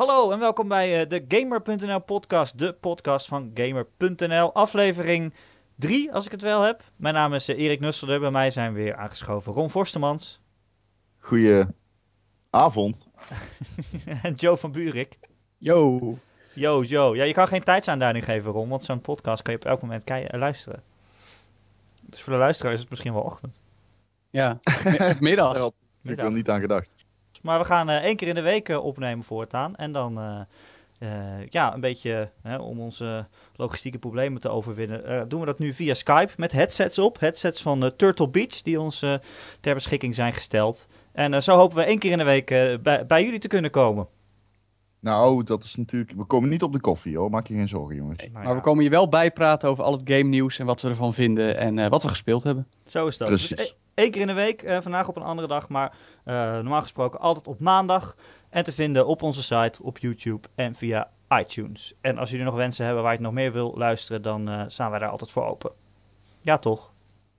Hallo en welkom bij uh, de Gamer.nl podcast, de podcast van Gamer.nl, aflevering 3 als ik het wel heb. Mijn naam is uh, Erik Nusselder, bij mij zijn weer aangeschoven Ron Forstemans. Goeie avond. en Joe van Buurik. Yo. Yo, Joe. Ja, je kan geen tijdsaanduiding geven, Ron, want zo'n podcast kan je op elk moment luisteren. Dus voor de luisteraar is het misschien wel ochtend. Ja, middag. Daar had ik wel niet aan gedacht. Maar we gaan uh, één keer in de week uh, opnemen voortaan. En dan uh, ja, een beetje om onze logistieke problemen te overwinnen. doen we dat nu via Skype met headsets op. Headsets van Turtle Beach die ons ter beschikking zijn gesteld. En zo hopen we één keer in de week bij, bij jullie te kunnen komen. Nou, dat is natuurlijk. We komen niet op de koffie hoor, maak je geen zorgen, jongens. Nee, maar, we komen je wel bijpraten over al het game nieuws en wat we ervan vinden en uh, wat we gespeeld hebben. Zo is dat. Precies. Dus één keer in de week, uh, vandaag op een andere dag, maar uh, normaal gesproken altijd op maandag. En te vinden op onze site, op YouTube en via iTunes. En als jullie nog wensen hebben waar je nog meer wil luisteren, dan staan wij daar altijd voor open. Ja, toch?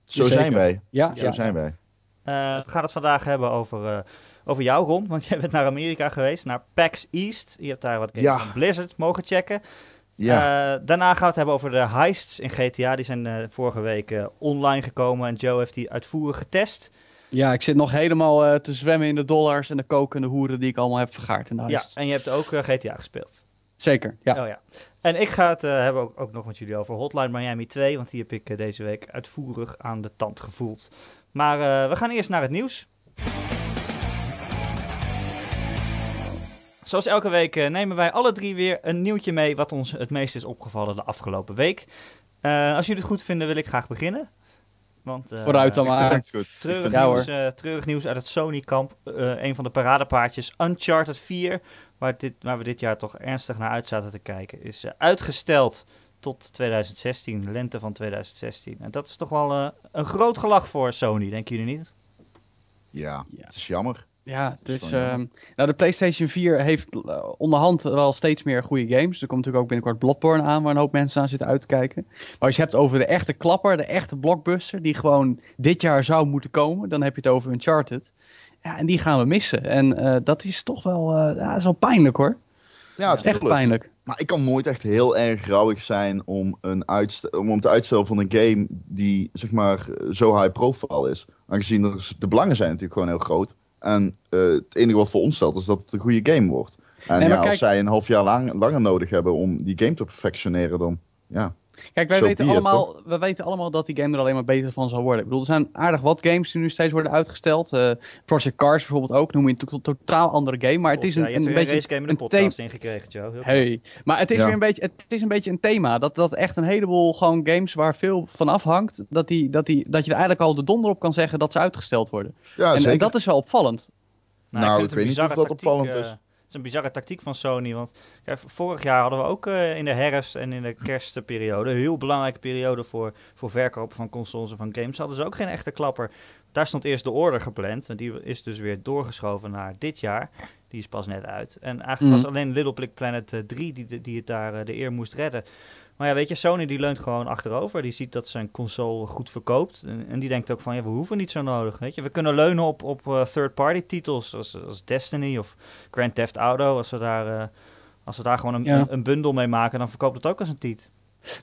Zo zijn wij. Ja, zo ja. zijn wij. we gaan het vandaag hebben over over jou, Ron. Want jij bent naar Amerika geweest, naar PAX East. Je hebt daar wat games van Blizzard mogen checken. Ja. Uh, daarna gaan we het hebben over de heists in GTA. Die zijn uh, vorige week uh, online gekomen en Joe heeft die uitvoerig getest. Ja, ik zit nog helemaal te zwemmen in de dollars en de kokende hoeren die ik allemaal heb vergaard in de. Ja, en je hebt ook GTA gespeeld. Zeker, ja. Oh, ja. En ik ga het hebben ook, ook, nog met jullie over Hotline Miami 2, want die heb ik deze week uitvoerig aan de tand gevoeld. Maar we gaan eerst naar het nieuws. Zoals elke week uh, nemen wij alle drie weer een nieuwtje mee wat ons het meest is opgevallen de afgelopen week. Uh, als jullie het goed vinden wil ik graag beginnen. Want, uh, Vooruit dan maar. Treurig, ja, nieuws, treurig nieuws uit het Sony-kamp. een van de paradepaardjes, Uncharted 4, waar, dit, waar we dit jaar toch ernstig naar uit zaten te kijken, is uitgesteld tot 2016, lente van 2016. En dat is toch wel een groot gelach voor Sony, denken jullie niet? Ja, ja. het is jammer. Ja, dus uh, nou, de PlayStation 4 heeft uh, onderhand wel steeds meer goede games. Er komt natuurlijk ook binnenkort Bloodborne aan, waar een hoop mensen aan zitten uit te kijken. Maar als je hebt over de echte klapper, de echte blockbuster, die gewoon dit jaar zou moeten komen, dan heb je het over Uncharted. Ja, en die gaan we missen. En uh, dat is toch wel, uh, ja, is wel pijnlijk hoor. Ja, het is echt pijnlijk. Maar ik kan nooit echt heel erg rouwig zijn om, een om, om te uitstellen van een game die zeg maar zo high profile is. Aangezien er, de belangen zijn natuurlijk gewoon heel groot. En uh, het enige wat voor ons stelt is dat het een goede game wordt. En ja, als zij een half jaar lang, langer nodig hebben om die game te perfectioneren, dan ja. Kijk, wij weten, allemaal, we weten allemaal dat die game er alleen maar beter van zal worden. Ik bedoel, er zijn aardig wat games die nu steeds worden uitgesteld. Uh, Project Cars bijvoorbeeld ook, noem je een totaal andere game. Maar het is een, ja, een, een beetje. een game een podcast ingekregen, Joe. hey. Maar het is weer een beetje, het is een beetje een thema. Dat, dat echt een heleboel gewoon games waar veel van afhangt, dat, die, dat, die, dat je er eigenlijk al de donder op kan zeggen dat ze uitgesteld worden. Ja, en, en dat is wel opvallend. Nou, nou ik, ik weet niet of dat opvallend is. Uh, is een bizarre tactiek van Sony. Want ja, vorig jaar hadden we ook uh, in de herfst en in de kerstperiode, een heel belangrijke periode voor, voor verkopen van consoles en van games, hadden ze ook geen echte klapper. Daar stond eerst de order gepland. En die is dus weer doorgeschoven naar dit jaar. Die is pas net uit. En eigenlijk mm. was alleen Little Big Planet uh, 3 die, die het daar uh, de eer moest redden. Maar ja, weet je, Sony die leunt gewoon achterover. Die ziet dat zijn console goed verkoopt. En, en die denkt ook van, ja, we hoeven niet zo nodig. Weet je, we kunnen leunen op, op uh, third-party titels als, als Destiny of Grand Theft Auto. Als we daar, uh, als we daar gewoon een, een, een, bundel mee maken, dan verkoopt het ook als een tit.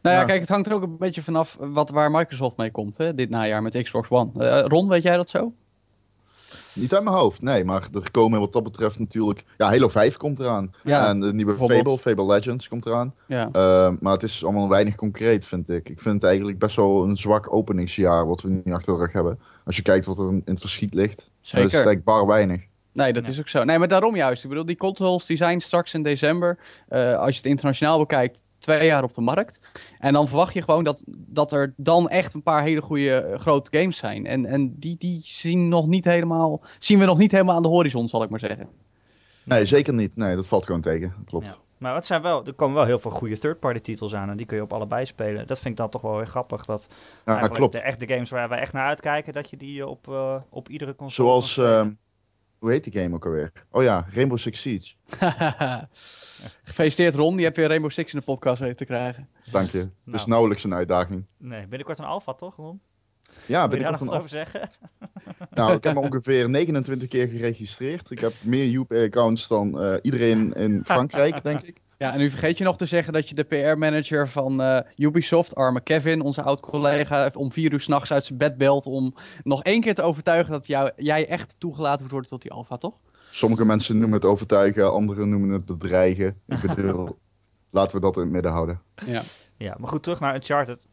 Nou ja, kijk, het hangt er ook een beetje vanaf wat, waar Microsoft mee komt hè, dit najaar met Xbox One. Uh, Ron, weet jij dat zo? Niet uit mijn hoofd, nee. Maar er komen wat dat betreft natuurlijk... Ja, Halo 5 komt eraan. Ja, en de nieuwe Fable, Fable Legends komt eraan. Ja. Uh, maar het is allemaal weinig concreet, vind ik. Ik vind het eigenlijk best wel een zwak openingsjaar wat we nu achter de rug hebben. Als je kijkt wat er in het verschiet ligt. Zeker. Dat is eigenlijk bar weinig. Nee, dat is ook zo. Nee, maar daarom juist. Ik bedoel, die consoles die zijn straks in december. Uh, als je het internationaal bekijkt, twee jaar op de markt. En dan verwacht je gewoon dat, dat er dan echt een paar hele goede eh, grote games zijn. En, en die, die zien, nog niet helemaal, zien we nog niet helemaal aan de horizon, zal ik maar zeggen. Nee, zeker niet. Nee, dat valt gewoon tegen. Klopt. Ja. Maar wat zijn wel, er komen wel heel veel goede third-party titels aan en die kun je op allebei spelen. Dat vind ik dan toch wel weer grappig. Dat ja, klopt. de echte games waar wij echt naar uitkijken, dat je die op, uh, op iedere console. Zoals, uh, hoe heet die game ook alweer? Oh ja, Rainbow Six Siege. Gefeliciteerd Ron, je hebt weer Rainbow Six in de podcast weten te krijgen. Dank je. Het is nou. nauwelijks een uitdaging. Nee, binnenkort een alpha toch Ron? Ja, binnenkort een alpha. over zeggen? Nou, ik heb me ongeveer 29 keer geregistreerd. Ik heb meer Joep-accounts dan uh, iedereen in Frankrijk, denk ik. Ja, en nu vergeet je nog te zeggen dat je de PR-manager van uh, Ubisoft, arme Kevin, onze oud-collega, om vier uur s'nachts uit zijn bed belt om nog één keer te overtuigen dat jou, jij echt toegelaten wordt worden tot die alfa, toch? Sommige mensen noemen het overtuigen, anderen noemen het bedreigen. Ik bedoel, laten we dat in het midden houden. Ja. ja, maar goed, terug naar Uncharted.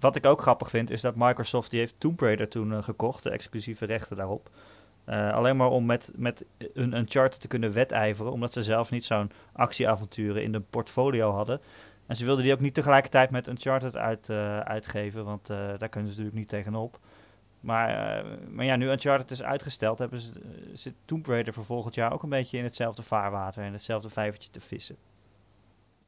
Wat ik ook grappig vind, is dat Microsoft die heeft Tomb Raider toen uh, gekocht, de exclusieve rechten daarop. Uh, alleen maar om met, met een Uncharted te kunnen wedijveren, omdat ze zelf niet zo'n actieavonturen in de portfolio hadden. En ze wilden die ook niet tegelijkertijd met Uncharted uit, uh, uitgeven, want uh, daar kunnen ze natuurlijk niet tegenop. Maar, maar ja, nu Uncharted is uitgesteld, hebben ze, zit Tomb Raider voor volgend jaar ook een beetje in hetzelfde vaarwater en hetzelfde vijvertje te vissen.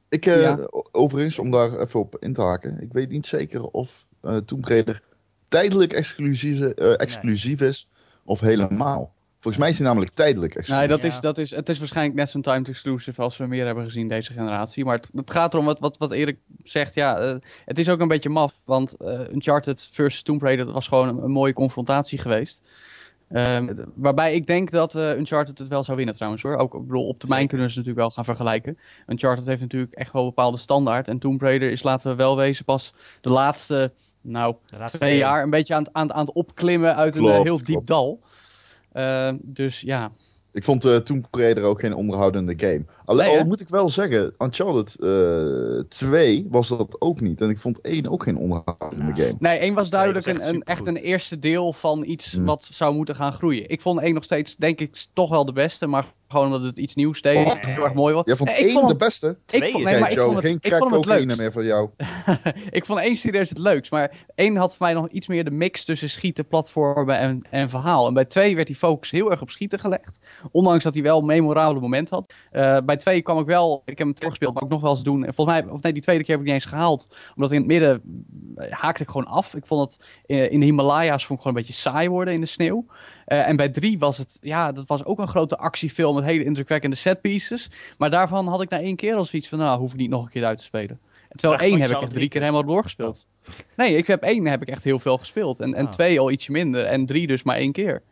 Ik, ja. overigens, om daar even op in te haken, ik weet niet zeker of Tomb Raider tijdelijk exclusief, exclusief nee. is of helemaal. Volgens mij is hij namelijk tijdelijk exclusief. Nee, dat is, dat is, het is waarschijnlijk net zo'n timed exclusive als we meer hebben gezien deze generatie. Maar het, het gaat erom wat, wat, wat Erik zegt. Ja, uh, het is ook een beetje maf. Want uh, Uncharted versus Tomb Raider was gewoon een, een mooie confrontatie geweest. Um, waarbij ik denk dat uh, Uncharted het wel zou winnen trouwens hoor. Ook ik bedoel, op termijn kunnen ze natuurlijk wel gaan vergelijken. Uncharted heeft natuurlijk echt wel een bepaalde standaard. En Tomb Raider is, laten we wel wezen, pas de laatste nou, twee jaar een beetje aan, aan, aan het opklimmen uit een heel diep klopt. dal. Uh, dus ja. Ik vond uh, Tomb Raider ook geen onderhoudende game. Alleen nee, al moet ik wel zeggen, Uncharted uh, 2 was dat ook niet. En ik vond 1 ook geen onderhoudende ja. game. Nee, 1 was duidelijk echt, een, een echt een eerste deel van iets hmm. wat zou moeten gaan groeien. Ik vond 1 nog steeds, denk ik, toch wel de beste. Maar gewoon omdat het iets nieuws deed. Oh, heel erg mooi was. Jij vond nee, één de beste? Ik vond, nee, maar ik vond het, geen crack cocaïne meer voor jou. ik vond één serieus het leukst. Maar één had voor mij nog iets meer de mix tussen schieten, platformen en, en verhaal. En bij twee werd die focus heel erg op schieten gelegd. Ondanks dat hij wel een memorabele moment had. Uh, bij twee kwam ik wel, ik heb hem teruggespeeld, maar ook nog wel eens doen. En volgens mij, of nee, die tweede keer heb ik niet eens gehaald. Omdat in het midden haakte ik gewoon af. Ik vond het in de Himalaya's vond ik gewoon een beetje saai worden in de sneeuw. Uh, en bij drie was het, ja, dat was ook een grote actiefilm met hele indrukwekkende setpieces. Maar daarvan had ik na één keer al zoiets van, nou, hoef ik niet nog een keer uit te spelen. En terwijl één heb ik echt drie keer helemaal doorgespeeld. Nee, ik heb één heb ik echt heel veel gespeeld. En, en twee al ietsje minder. En drie dus maar één keer.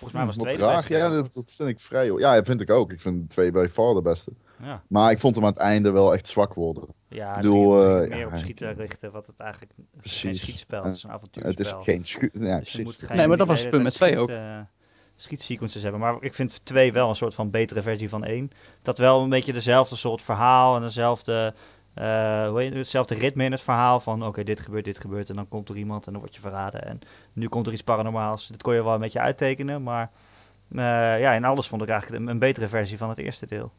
Volgens mij was het graag. Ja, dat, dat, vind ik vrij. Ja, dat vind ik ook. Ik vind twee bij far de beste. Ja. Maar ik vond hem aan het einde wel echt zwak worden. Ja, ik bedoel, uh, meer op schieten richten, wat het eigenlijk precies. geen schietspel is, een avontuurspel. Het is geen schiet. Ja, dus nee, maar dat was het punt met twee ook. Uh, schietsequences hebben. Maar ik vind 2 wel een soort van betere versie van 1. Dat wel een beetje dezelfde soort verhaal en dezelfde, uh, het, hetzelfde ritme in het verhaal. Van oké, okay, dit gebeurt, dit gebeurt en dan komt er iemand en dan word je verraden. En nu komt er iets paranormaals. Dit kon je wel een beetje uittekenen, maar uh, ja, in alles vond ik eigenlijk een, een, betere versie van het eerste deel.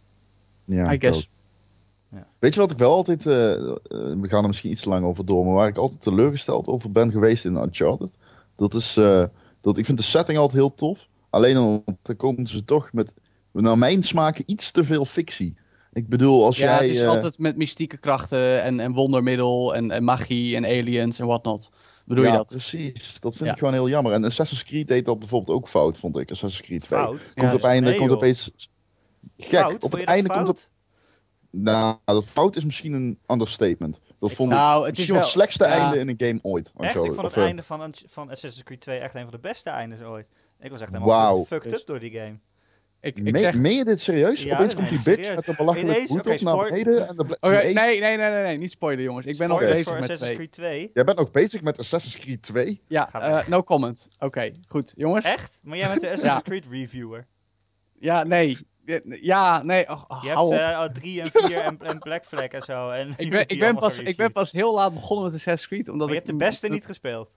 Ja, I guess. Ja. Weet je wat ik wel altijd, uh, we gaan er misschien iets te lang over door, maar waar ik altijd teleurgesteld over ben geweest in Uncharted. Dat is, dat ik vind de setting altijd heel tof. Alleen dan komen ze toch met, naar mijn smaak, iets te veel fictie. Ik bedoel, als ja, jij... Ja, het is uh... altijd met mystieke krachten en, en wondermiddel en, en magie en aliens en whatnot. Bedoel ja, je dat? precies. Dat vind ja. ik gewoon heel jammer. En Assassin's Creed deed dat bijvoorbeeld ook fout, vond ik. Assassin's Creed 2. Fout? Komt ja, op einde, nee, komt opeens... Gek, fout? op het einde komt op... Nou, dat fout is misschien een understatement. Dat ik, vond nou, ik het misschien wel, het slechtste ja. einde in een game ooit. Echt? Ik vond het einde van, van Assassin's Creed 2 echt een van de beste eindes ooit. Ik was echt helemaal wow. fucked up door die game. Ik, ik zeg... Meen je dit serieus? Ja, Opeens komt die bitch serieus. met een belachelijk Ineens, hoed okay, op naar beneden. En de okay, nee, nee, nee, nee, nee, niet spoilen jongens. Ik ben nog bezig voor met Assassin's 2. Creed 2. Jij bent nog bezig met Assassin's Creed 2? Ja, uh, no comment. Oké, okay, goed. Jongens. Echt? Maar jij bent de Assassin's. Creed reviewer. Ja, nee. Ja, nee. Oh, je hebt uh, 3 en 4 en, en Black Flag en zo. En ik, ben, ik, ben pas, ik ben pas heel laat begonnen met Assassin's Creed. Omdat maar je ik, hebt de beste niet gespeeld.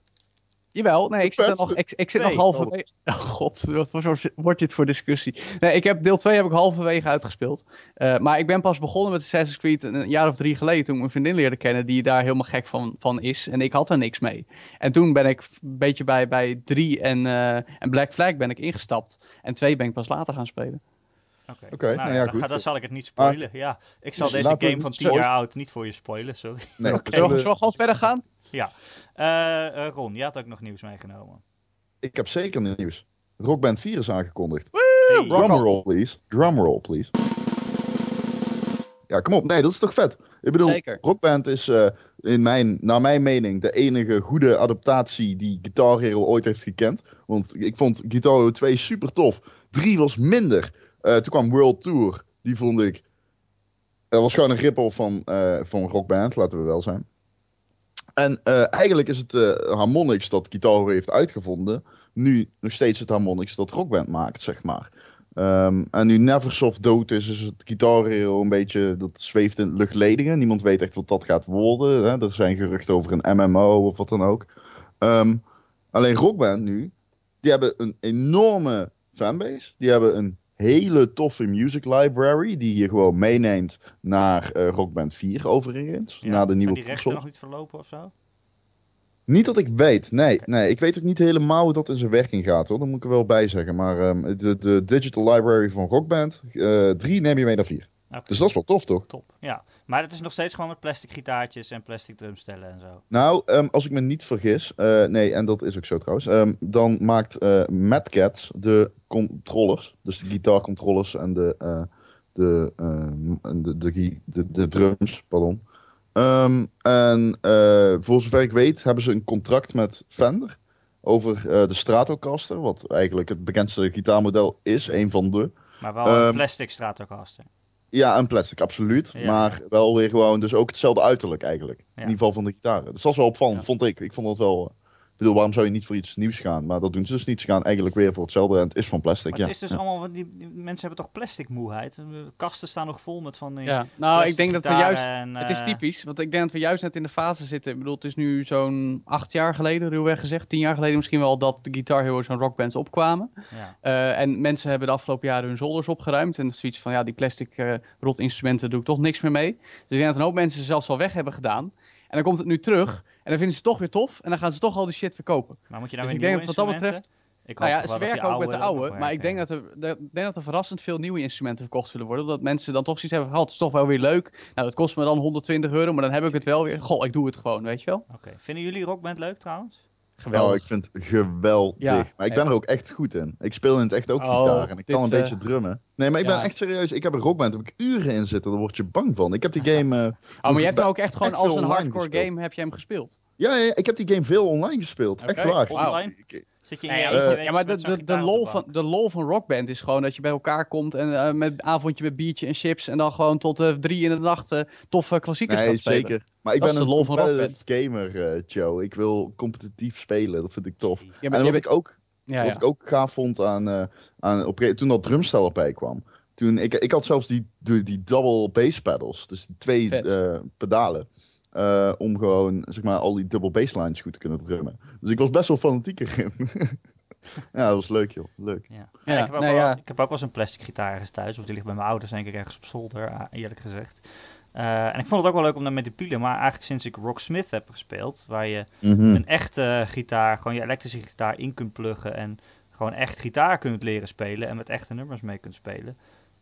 Jawel, nee, ik zit, er nog, ik, ik zit nee. nog halverwege. Oh god, wat wordt dit voor discussie? Nee, ik heb deel 2 heb ik halverwege uitgespeeld. Uh, maar ik ben pas begonnen met Assassin's Creed een jaar of drie geleden. Toen ik mijn vriendin leerde kennen, die daar helemaal gek van, van is. En ik had er niks mee. En toen ben ik een beetje bij, bij 3 en, uh, en Black Flag ben ik ingestapt. En 2 ben ik pas later gaan spelen. Oké, okay. okay, nou, nou ja, dan, goed. ga, dan zal ik het niet spoilen. Ah. Ja, ik zal dus deze game van 10 jaar oud niet voor je spoilen, sorry. Nee, okay. Zullen we gewoon verder gaan? Ja. Uh, uh, Ron, je had ook nog nieuws meegenomen. Ik heb zeker nieuws. Rockband 4 is aangekondigd. Hey. Drumroll, please. Drumroll, please. Ja, kom op. Nee, dat is toch vet? Ik bedoel, Zeker. Rockband is uh, in mijn, naar mijn mening de enige goede adaptatie die Guitar Hero ooit heeft gekend. Want ik vond Guitar Hero 2 super tof. 3 was minder. Uh, toen kwam World Tour. Die vond ik... Dat was gewoon een rip-off van, uh, van Rockband, laten we wel zijn. En eigenlijk is het Harmonix dat Guitar heeft uitgevonden... nu nog steeds het Harmonix dat Rockband maakt, zeg maar. Um, en nu Neversoft dood is, is het Guitar een beetje, dat zweeft in het luchtledige. Niemand weet echt wat dat gaat worden. Hè? Er zijn geruchten over een MMO of wat dan ook. Um, alleen Rockband nu, die hebben een enorme fanbase. Die hebben een hele toffe music library, die je gewoon meeneemt naar uh, Rockband 4 overigens. Ja, naar de nieuwe die rechten nog niet verlopen of zo? Niet dat ik weet, nee, nee. Ik weet ook niet helemaal hoe dat in zijn werking gaat hoor. Dat moet ik er wel bij zeggen. Maar um, de, de Digital Library van Rockband, 3 uh, neem je mee naar 4. Okay. Dus dat is wel tof toch? Top, ja. Maar het is nog steeds gewoon met plastic gitaartjes en plastic drumstellen en zo. Nou, um, als ik me niet vergis, uh, nee, en dat is ook zo trouwens. Um, dan maakt uh, Mad Cat de controllers, dus de gitaarcontrollers en de, uh, de, de, de, de, de drums, pardon. Um, en voor zover ik weet hebben ze een contract met Fender over de Stratocaster, wat eigenlijk het bekendste gitaarmodel is, een van de. Maar wel een plastic Stratocaster. Ja, een plastic, absoluut. Ja. Maar wel weer gewoon, dus ook hetzelfde uiterlijk eigenlijk. In ieder geval van de gitaren. Dus dat was wel opvallend, vond ik. Ik vond dat wel... Ik bedoel, waarom zou je niet voor iets nieuws gaan? Maar dat doen ze dus niet. Ze gaan eigenlijk weer voor hetzelfde en het is van plastic. Maar ja. het is dus ja. allemaal, die, die, mensen hebben toch plastic moeheid? De kasten staan nog vol met van die Ja, nou ik denk dat we juist, en, uh... het is typisch, want ik denk dat we juist net in de fase zitten. Ik bedoel, het is nu zo'n acht jaar geleden, ruwweg gezegd, tien jaar geleden misschien wel, dat de Guitar Heroes en rockbands opkwamen. Ja. Uh, en mensen hebben de afgelopen jaren hun zolders opgeruimd en zoiets van, ja, die plastic uh, rotinstrumenten doe ik toch niks meer mee. Dus ik denk dat een hoop mensen ze zelfs al weg hebben gedaan. En dan komt het nu terug. En dan vinden ze het toch weer tof. En dan gaan ze toch al die shit verkopen. Maar moet je nou dus ik denk dat wat dat betreft. Ik nou ja, ze werken ook met de oude. Maar ik denk, dat er, ik denk dat er verrassend veel nieuwe instrumenten verkocht zullen worden. Dat mensen dan toch zoiets hebben van, oh, het is toch wel weer leuk. Nou, dat kost me dan 120 euro, maar dan heb ik het wel weer. Goh, ik doe het gewoon, weet je wel. Oké. Okay. Vinden jullie Rockband leuk trouwens? Geweldig. Oh, ik vind het geweldig. Ja, maar ik ben er ook echt goed in. Ik speel in het echt ook oh, gitaar en ik kan een uh, beetje drummen. Nee, maar ik ja. ben echt serieus. Ik heb een rockband, daar heb ik uren in zitten. Daar word je bang van. Ik heb die game... Uh, oh, maar je hebt hem ook echt gewoon echt als een hardcore gespeeld. game heb je hem gespeeld? Ja, ja, ik heb die game veel online gespeeld. Okay. Echt waar. Online? Zit je in ja, uh, ja, maar de, de, de, lol van, de lol van Rockband is gewoon dat je bij elkaar komt en uh, met avondje met biertje en chips en dan gewoon tot uh, drie in de nacht uh, toffe klassiekers nee, gaat spelen. zeker. Maar ik dat ben de lol van Rockband. gamer, Joe. Ik wil competitief spelen, dat vind ik tof. Ja, en wat, bent... ik ook, ja, wat ja. ik ook gaaf vond aan, aan op, toen dat drumstel erbij kwam. Toen, ik, ik had zelfs die, die, die double bass pedals, dus die twee pedalen. Uh, om gewoon, zeg maar, al die double basslines goed te kunnen drummen. Dus ik was best wel fanatiek erin. ja, dat was leuk, joh. Leuk. Ja. Ja, ik, heb nou, wel, ik, heb ook wel eens een plastic gitaar ergens thuis. Of die ligt bij mijn ouders, denk ik, ergens op zolder, eerlijk gezegd. Uh, en ik vond het ook wel leuk om daarmee te pielen. Maar eigenlijk sinds ik Rocksmith heb gespeeld, waar je mm -hmm. een echte gitaar, gewoon je elektrische gitaar in kunt pluggen. En gewoon echt gitaar kunt leren spelen. En met echte nummers mee kunt spelen.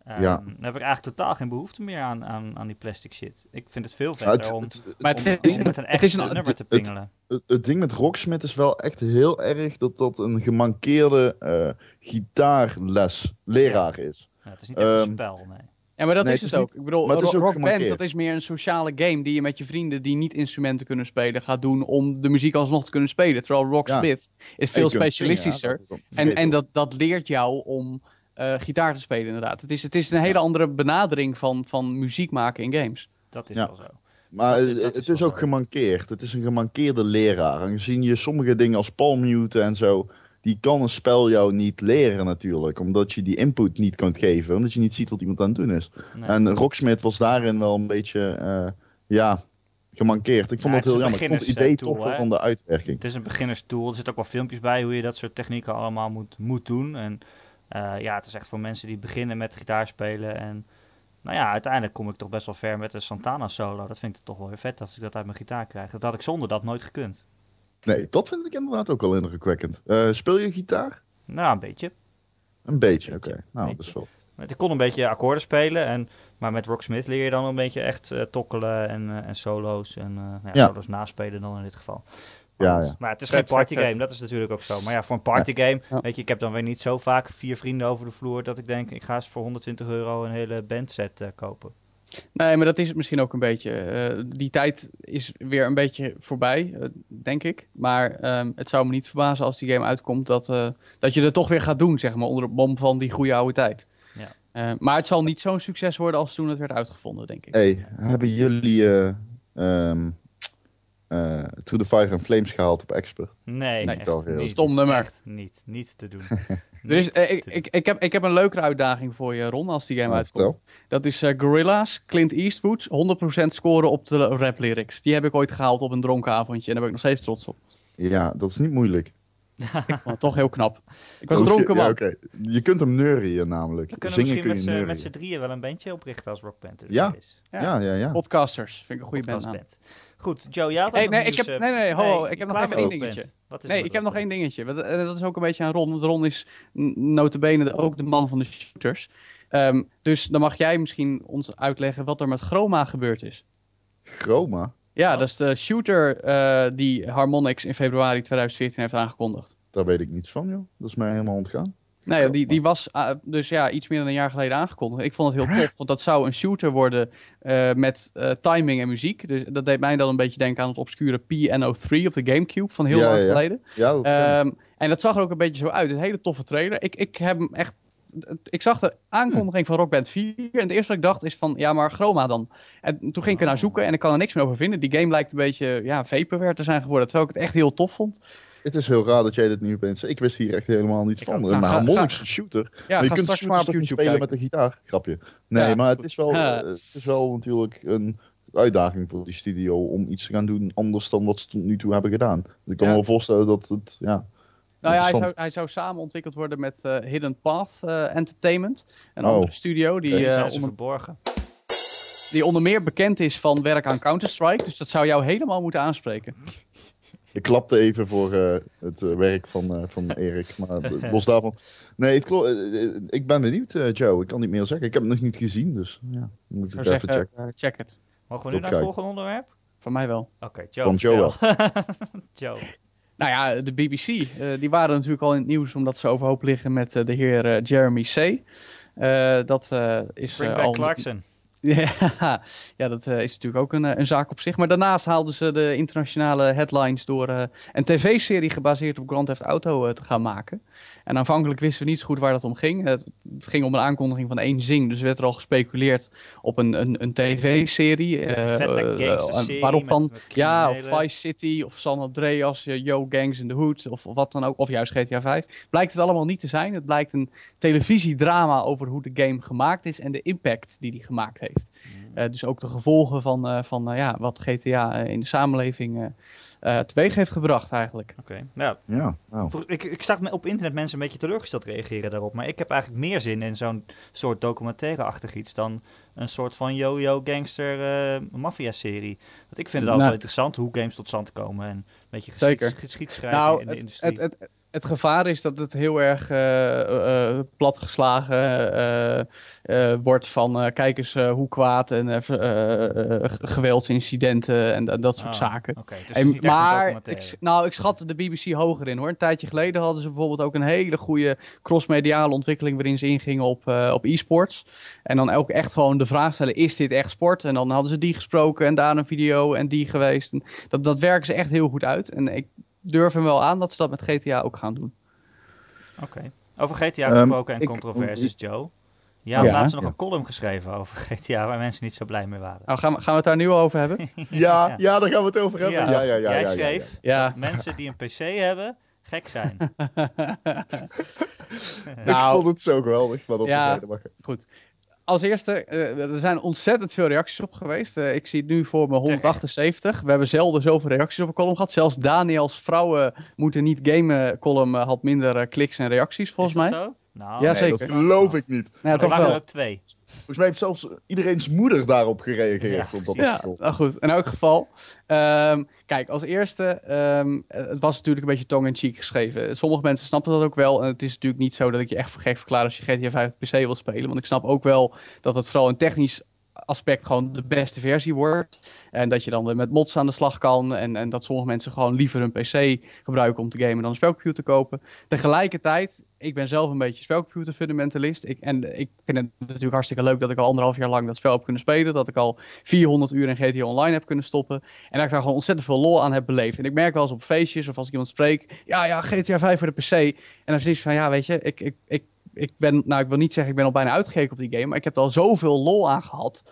Um, ja. Dan heb ik eigenlijk totaal geen behoefte meer aan, aan, aan die plastic shit. Ik vind het veel vetter het, om, het, het, maar om, om met een echt nummer te pingelen. Het, ding met Rocksmith is wel echt heel erg dat dat een gemankeerde uh, gitaarles leraar ja. is. Ja, het is niet echt een um, spel, nee. Ja, maar dat nee, is het, ook. Niet, ik bedoel, maar het is ook Rock Band, dat is meer een sociale game die je met je vrienden die niet instrumenten kunnen spelen gaat doen om de muziek alsnog te kunnen spelen. Terwijl Rocksmith ja. is veel specialistischer. En en dat, dat leert jou om uh, gitaar te spelen inderdaad. Het is, het is een hele andere benadering van, van muziek maken in games. Dat is wel zo. Maar Dat het, is- dat het is is wel ook zo. gemankeerd. Het is een gemankeerde leraar. Aangezien je sommige dingen als palmmute en zo, die kan een spel jou niet leren natuurlijk. Omdat je die input niet kunt geven. Omdat je niet ziet wat iemand aan het doen is. Nee. En Rocksmith was daarin wel een beetje, eh, ja, gemankeerd. Ik vond Ja, dat heel jammer. Ik vond het idee toffer hè? van de uitwerking. Het is een beginnerstool. Er zitten ook wel filmpjes bij hoe je dat soort technieken allemaal moet, moet doen. En eh, ja, het is echt voor mensen die beginnen met gitaar spelen. En nou ja, uiteindelijk kom ik toch best wel ver met de Santana solo. Dat vind ik toch wel weer vet als ik dat uit mijn gitaar krijg. Dat had ik zonder dat nooit gekund. Nee, dat vind ik inderdaad ook wel indrukwekkend. Eh, speel je gitaar? Nou, een beetje. Een beetje, oké. Nou, beetje. dat is wel. Ik kon een beetje akkoorden spelen, en, maar met Rocksmith leer je dan een beetje echt eh, tokkelen en, en solo's. En nou ja, Ja. solo's naspelen dan in dit geval. Maar, Ja, maar het is geen partygame, dat is natuurlijk ook zo. Maar ja, voor een partygame, Ja. weet je, ik heb dan weer niet zo vaak vier vrienden over de vloer dat ik denk, ik ga eens voor 120 euro een hele bandset eh, kopen. Nee, maar dat is het misschien ook een beetje. Uh, die tijd is weer een beetje voorbij, uh, denk ik. Maar um, het zou me niet verbazen als die game uitkomt dat, uh, dat je het toch weer gaat doen, zeg maar, onder de bom van die goede oude tijd. Ja. maar het zal niet zo'n succes worden als toen het werd uitgevonden, denk ik. Hey, hebben jullie um, To the Fire and Flames gehaald op Expert? Nee, nee. Echt, stom nummer. Niet, niet te doen. Er is, uh, ik, ik, ik, heb, ik heb een leukere uitdaging voor je, Ron, als die game uitkomt. Dat is uh, Gorilla's, Clint Eastwood, 100% scoren op de rap lyrics. Die heb ik ooit gehaald op een dronken avondje en daar ben ik nog steeds trots op. Ja, dat is niet moeilijk. Ik vond het toch heel knap. Ik was dronken man. Ja, okay. Je kunt hem neurien namelijk. We kunnen Zingen misschien kun met z'n drieën wel een bandje oprichten als rockband. Ja. Ja. ja. Ja, ja, Podcasters, vind ik een goede band. band. Goed, Joe, jij had hey, nee, ik heb, nee, nee, ho, ik heb nog even één dingetje. nee, ik heb nog één dingetje. Eh, dat is ook een beetje aan Ron. Want Ron is notabene ook de man van de shooters. Um, dus dan mag jij misschien ons uitleggen wat er met Chroma gebeurd is. Chroma? Ja, dat is de shooter uh, die Harmonix in februari 2014 heeft aangekondigd. Daar weet ik niets van, joh. Dat is mij helemaal ontgaan. Nee, die, die was uh, dus ja, iets meer dan een jaar geleden aangekondigd. Ik vond het heel tof, want dat zou een shooter worden uh, met uh, timing en muziek. Dus dat deed mij dan een beetje denken aan het obscure PNO3 op de Gamecube van heel ja, lang ja. geleden. Ja, dat um, en dat zag er ook een beetje zo uit. Een hele toffe trailer. Ik, ik heb hem echt ik zag de aankondiging van Rock Band 4 en het eerste wat ik dacht is van, ja maar Chroma dan. En toen ging ik er naar zoeken en ik kan er niks meer over vinden. Die game lijkt een beetje, ja, vaporware te zijn geworden, terwijl ik het echt heel tof vond. Het is heel raar dat jij dit nu bent. Ik wist hier echt helemaal niets van. Nou, een shooter. Ja, maar je kunt straks maar op YouTube spelen met een gitaar. Grapje. Nee, ja, maar het is, wel, uh, het is wel natuurlijk een uitdaging voor die studio om iets te gaan doen anders dan wat ze tot nu toe hebben gedaan. Dus ik kan ja. me wel voorstellen dat het, ja... Nou ja, hij zou, hij zou samen ontwikkeld worden met uh, Hidden Path uh, Entertainment. Een oh. andere studio. Die, okay. uh, onder... verborgen. Die onder meer bekend is van werk aan Counter-Strike. Dus dat zou jou helemaal moeten aanspreken. Ik klapte even voor uh, het uh, werk van, uh, van Erik. Maar los daarvan. Nee, het ik ben benieuwd, Joe. Ik kan niet meer zeggen. Ik heb het nog niet gezien. Dus ja, moet ik even zeggen, checken. check het. Mogen we nu naar het volgende onderwerp? Van mij wel. Oké, okay, Joe. Van Joe wel. Joe. Nou ja, de BBC. die waren natuurlijk al in het nieuws omdat ze overhoop liggen met de heer Jeremy C. dat is Bring al. Clarkson. Ja, ja dat uh, is natuurlijk ook een, een zaak op zich. Maar daarnaast haalden ze de internationale headlines door uh, een tv-serie gebaseerd op Grand Theft Auto uh, te gaan maken. En aanvankelijk wisten we niet zo goed waar dat om ging. Het, het ging om een aankondiging van één zing. Dus werd er al gespeculeerd op een, een, een tv-serie. waarop dan, ja, of Vice City, of San Andreas, Yo Gangs in the Hood, of, of wat dan ook. Of juist GTA 5. Blijkt het allemaal niet te zijn. Het blijkt een televisiedrama over hoe de game gemaakt is en de impact die die gemaakt heeft. Uh, dus ook de gevolgen van, uh, van uh, ja, wat GTA in de samenleving teweeg heeft gebracht eigenlijk. Oké, okay. nou, ja, nou. Ik, ik zag op internet mensen een beetje teleurgesteld reageren daarop. Maar ik heb eigenlijk meer zin in zo'n soort documentaire-achtig iets dan een soort van yo-yo gangster maffia-serie. Want ik vind het altijd nou, wel interessant hoe games tot stand komen en een beetje geschied, nou, in de het, industrie. Het, het, het gevaar is dat het heel erg uh, uh, platgeslagen uh, wordt van kijk eens hoe kwaad en geweldsincidenten en dat soort oh, zaken. Okay, dus en, maar ik, nou, ik schat de BBC hoger in hoor. Een tijdje geleden hadden ze bijvoorbeeld ook een hele goede crossmediale ontwikkeling waarin ze ingingen op, op e-sports. En dan ook echt gewoon de vraag stellen, is dit echt sport? En dan hadden ze die gesproken en daar een video en die geweest. En dat, dat werken ze echt heel goed uit. En ik durf hem wel aan dat ze dat met GTA ook gaan doen. Oké. Okay. Over GTA gesproken um, en controversies, Joe. Ja, ja laatst nog ja. een column geschreven over GTA waar mensen niet zo blij mee waren. Oh, gaan, we, gaan we het daar nu over hebben? ja, ja, ja, daar gaan we het over hebben. Ja, ja, ja. ja, Jij schreef dat mensen die een PC hebben gek zijn. nou, ik vond het zo geweldig. Maar dat ja, goed als eerste, uh, er zijn ontzettend veel reacties op geweest. Uh, ik zie het nu voor me 178. We hebben zelden zoveel reacties op een column gehad. Zelfs Daniels vrouwen moeten niet gamen column uh, had minder kliks en reacties volgens mij. Zo? Nou, ja, nee, zeker. dat geloof ik niet. Ja, toch wel. ook twee. Volgens mij heeft zelfs iedereen's moeder daarop gereageerd. Ja, op dat ja nou goed. In elk geval. Um, kijk, als eerste, um, het was natuurlijk een beetje tong-in-cheek geschreven. Sommige mensen snappen dat ook wel. En het is natuurlijk niet zo dat ik je echt voor gek verklaar als je GTA 5 op PC wil spelen. Want ik snap ook wel dat het vooral een technisch aspect gewoon de beste versie wordt. En dat je dan met mods aan de slag kan. En, en dat sommige mensen gewoon liever een PC gebruiken om te gamen dan een spelcomputer kopen. Tegelijkertijd, ik ben zelf een beetje spelcomputer fundamentalist. Ik, en ik vind het natuurlijk hartstikke leuk dat ik al anderhalf jaar lang dat spel heb kunnen spelen. Dat ik al 400 uur in GTA Online heb kunnen stoppen. En dat ik daar gewoon ontzettend veel lol aan heb beleefd. En ik merk wel eens op feestjes of als ik iemand spreek. Ja, ja, GTA 5 voor de PC. En dan is het van, ja, weet je, ik, ik, ik ik ben, nou ik wil niet zeggen ik ben al bijna uitgekeken op die game, maar ik heb er al zoveel lol aan gehad.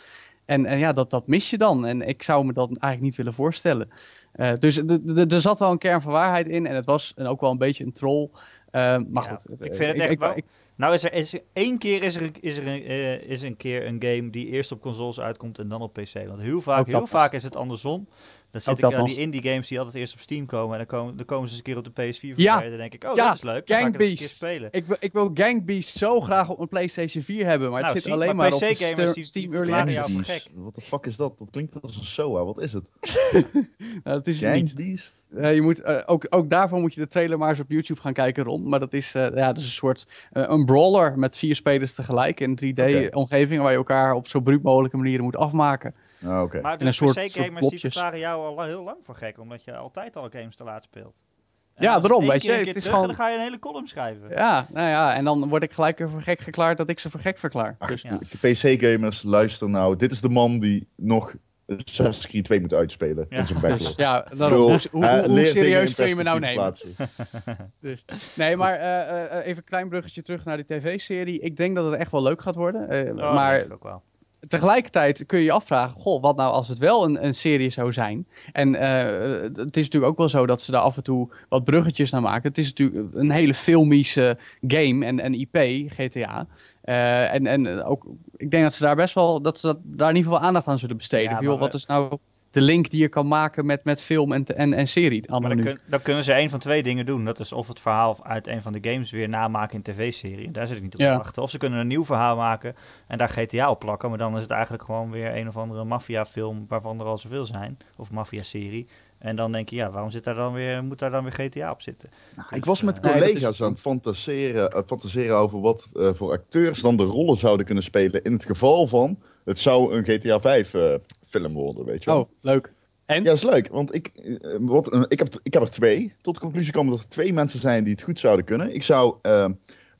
En, en ja, dat, dat mis je dan. En ik zou me dat eigenlijk niet willen voorstellen. Uh, dus er zat wel een kern van waarheid in. En het was en ook wel een beetje een troll. Uh, maar ja, goed. Ik vind het echt ik, wel... Ik, nou is er, is één keer is er, is er een, uh, is een keer een game die eerst op consoles uitkomt en dan op PC. Want heel vaak, heel vaak is het andersom. Dan zit ik aan die indie games die altijd eerst op Steam komen. En dan komen, dan komen ze eens een keer op de PS4 voorbij. Ja. Dan denk ik, oh, dat is leuk. Dan Gang ga ik eens een keer spelen. Ik, wil, ik wil Gang Beast zo graag op mijn PlayStation 4 hebben. Maar nou, het zit zie, alleen maar, op PC de gamers Steam, Steam Early Access. Wat de fuck is dat? Dat klinkt als een SOA. Wat is het? nou, dat is het niet. Beast? Uh, je moet, uh, ook, ook daarvoor moet je de trailer maar eens op YouTube gaan kijken rond. Maar dat is, uh, ja, dat is een soort een brawler met vier spelers tegelijk in een 3D-omgeving. Okay. Waar je elkaar op zo bruut mogelijke manier moet afmaken. Ah, okay. Maar dus PC-gamers die verklaren jou al heel lang voor gek. Omdat je altijd al games te laat speelt. En ja, daarom, weet je. Het is terug, gewoon... Dan ga je een hele column schrijven. Ja, nou ja, en dan word ik gelijk weer voor gek verklaard dat ik ze voor gek verklaar. Ach, dus, ja. De PC-gamers, luister nou. Dit is de man die nog Assassin's Creed 2 moet uitspelen. Ja. In zijn backlog. Dus, ja, daarom. hoe, hoe, uh, hoe serieus kun je me nou nemen? dus, nee, maar uh, uh, even een klein bruggetje terug naar die tv-serie. Ik denk dat het echt wel leuk gaat worden. oh, maar ook wel tegelijkertijd kun je je afvragen, goh, wat nou als het wel een, een serie zou zijn? En uh, het is natuurlijk ook wel zo dat ze daar af en toe wat bruggetjes naar maken. Het is natuurlijk een hele filmische game en, en IP, GTA. Uh, en, en ook, ik denk dat ze daar best wel, dat ze dat, daar in ieder geval aandacht aan zullen besteden. Ja, joh, wat is nou de link die je kan maken met, met film en, en, en serie. Maar dan, nu. kun, dan, kunnen ze een van twee dingen doen. Dat is of het verhaal uit een van de games weer namaken in tv-serie. Daar zit ik niet op te Ja. wachten. Of ze kunnen een nieuw verhaal maken en daar GTA op plakken. Maar dan is het eigenlijk gewoon weer een of andere maffiafilm waarvan er al zoveel zijn. Of maffia-serie. En dan denk je, ja, waarom zit daar dan weer, moet daar dan weer GTA op zitten? Nou, ik was met dat collega's is- aan het fantaseren, uh, fantaseren over wat eh, voor acteurs dan de rollen zouden kunnen spelen. In het geval van, het zou een GTA 5 eh, film worden, weet je wel. Oh, leuk. En? Ja, dat is leuk, want ik, eh, wat, eh, ik, heb, ik heb er twee. Tot de conclusie komen dat er twee mensen zijn die het goed zouden kunnen. Ik zou, eh, eh, eh,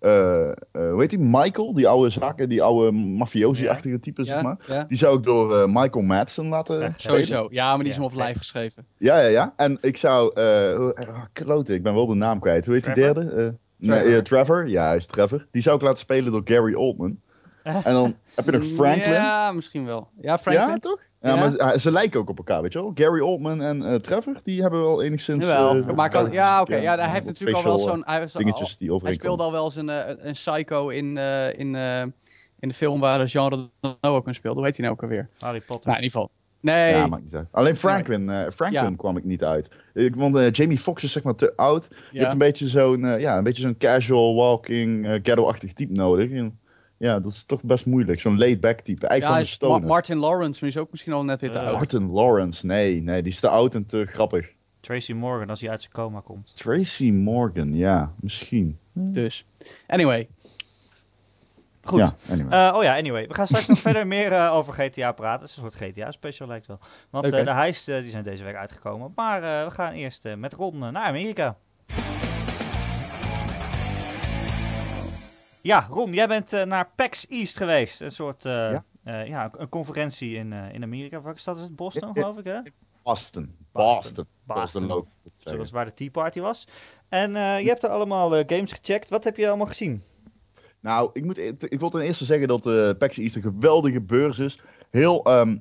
hoe heet die, Michael, die oude zaken, die oude mafiosi-achtige type, zeg maar. ja, Die zou ik door eh, Michael Madsen laten sowieso. Ja, maar die is Ja, hem op live geschreven. Ja, ja, ja. En ik zou, eh klote, ik ben wel de naam kwijt. Hoe heet die Trevor? derde? Eh, nee, eh, Trevor, ja, hij is Trevor. Die zou ik laten spelen door Gary Oldman. En dan heb je nog Franklin. Ja, misschien wel. Ja, Franklin. Ja, toch? Ja, Ja. maar eh, ze lijken ook op elkaar, weet je wel. Gary Oldman en eh, Trevor, die hebben wel enigszins... Jawel. eh, maar kan, ja, oké. ja, ja, hij heeft natuurlijk al wel zo'n... Hij, was al- dingetjes die hij speelde al wel eens een, eh, een psycho in, eh, in, eh, in de film waar Jean Reno ook in speelde. Hoe heet hij nou ook alweer? Harry Potter. Nou, in ieder geval. Nee. Ja, maakt niet uit. Alleen Franklin, eh, Franklin Ja. kwam ik niet uit. Ik, want eh, Jamie Foxx is zeg maar te oud. Je ja. hebt een beetje zo'n eh, ja, een beetje zo'n casual walking, eh ghetto-achtig type nodig. En, ja, dat is toch best moeilijk. Zo'n laid-back type. ja, Eigenlijk de Ma- stoner. Martin Lawrence, maar die is ook misschien al net weer te oud. Martin Lawrence, nee, nee, die is te oud en te grappig. Tracy Morgan als hij uit zijn coma komt. Tracy Morgan, ja, misschien. Dus, anyway. Goed. Ja, anyway. Eh, oh ja, anyway. We gaan straks nog verder meer eh, over GTA praten. Het is een soort GTA-special lijkt wel. Want eh, de heist eh, die zijn deze week uitgekomen. Maar eh, we gaan eerst met Ron eh, naar Amerika. Ja, Ron, jij bent eh, naar PAX East geweest. Een soort, eh, Ja. eh, ja, een conferentie in, in Amerika. Welke stad is het? Boston, geloof ik, hè? Boston. Boston. Boston. Boston. Zoals waar de Tea Party was. En je hebt er allemaal games gecheckt. Wat heb je allemaal gezien? Nou, ik, moet, ik wil ten eerste zeggen dat de PAX East een geweldige beurs is. Heel ehm,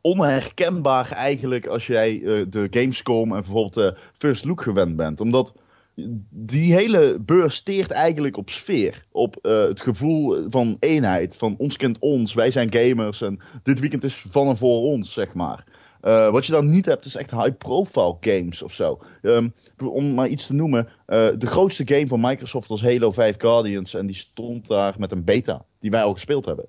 onherkenbaar eigenlijk als jij de Gamescom en bijvoorbeeld de First Look gewend bent. Omdat die hele beurs steert eigenlijk op sfeer. Op eh, het gevoel van eenheid. Van ons kent ons, wij zijn gamers en dit weekend is van en voor ons, zeg maar. Eh, wat je dan niet hebt, is echt high-profile games of zo. Ehm, om maar iets te noemen, eh, de grootste game van Microsoft was Halo 5 Guardians. En die stond daar met een beta, die wij al gespeeld hebben.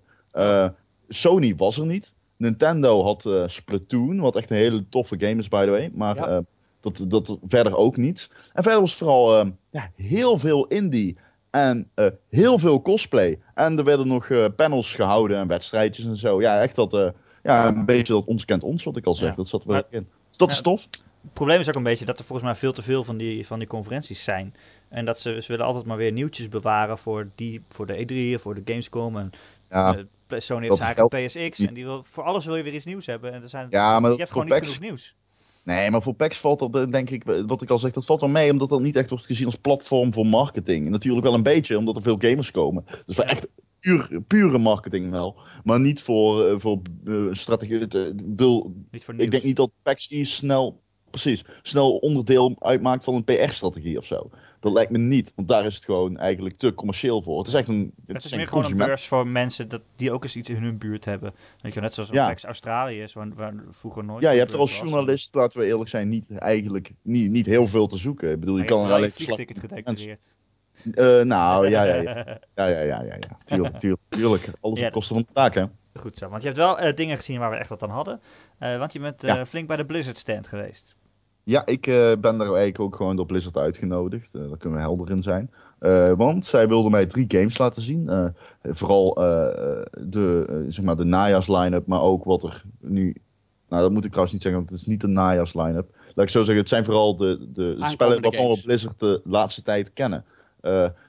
Sony was er niet. Nintendo had Splatoon, wat echt een hele toffe game is, by the way. Maar Ja. Eh, dat, dat verder ook niet. En verder was het vooral eh, ja, heel veel indie. En uh, heel veel cosplay. En er werden nog uh, panels gehouden en wedstrijdjes en zo. Ja, echt dat. Uh, ja, een beetje dat ons kent ons, wat ik al zeg. Ja. Dat zat er wel in. Is dat ja, stof? Het probleem is ook een beetje dat er volgens mij veel te veel van die, van die conferenties zijn. En dat ze, ze willen altijd maar weer nieuwtjes bewaren voor, die, voor de E3 voor de Gamescom. En ja, Sony heeft zijn eigen PSX. En die wil, voor alles wil je weer iets nieuws hebben. En er zijn, ja, maar je hebt gewoon niet genoeg nieuws. Nee, maar voor PAX valt dat, denk ik, wat ik al zeg, dat valt wel mee, omdat dat niet echt wordt gezien als platform voor marketing. Natuurlijk wel een beetje, omdat er veel gamers komen. Dus voor echt puur, pure marketing wel. Maar niet voor, uh, voor uh, strategie. Uh, wil, niet voor ik denk niet dat PAX snel, precies, snel onderdeel uitmaakt van een PR-strategie of zo. Dat lijkt me niet, want daar is het gewoon eigenlijk te commercieel voor. Het is echt een. Het, het is meer gewoon een beurs voor mensen dat, die ook eens iets in hun buurt hebben. Weet je, net zoals ja. Australië is, waar, waar, vroeger nooit. Ja, je hebt er als journalist, laten we eerlijk zijn, niet, eigenlijk niet, niet heel veel te zoeken. Ik bedoel, je, kan er alleen. een vliegticket gedeclareerd. Uh, nou, ja, ja, ja. Ja, ja, ja, ja, ja. Tuurlijk, tuurlijk. tuurlijk. Alles op kosten van de taak, hè. Goed zo, want je hebt wel uh, dingen gezien waar we echt wat aan hadden. Uh, want je bent ja. flink bij de Blizzard stand geweest. Ja, ik uh, ben daar eigenlijk ook gewoon door Blizzard uitgenodigd. Uh, daar kunnen we helder in zijn. Uh, want zij wilden mij drie games laten zien. vooral de, zeg maar de najaars line-up, maar ook wat er nu... Nou, dat moet ik trouwens niet zeggen, want het is niet de najaars line-up. Laat ik zo zeggen, het zijn vooral de, de spellen waarvan we Blizzard de laatste tijd kennen.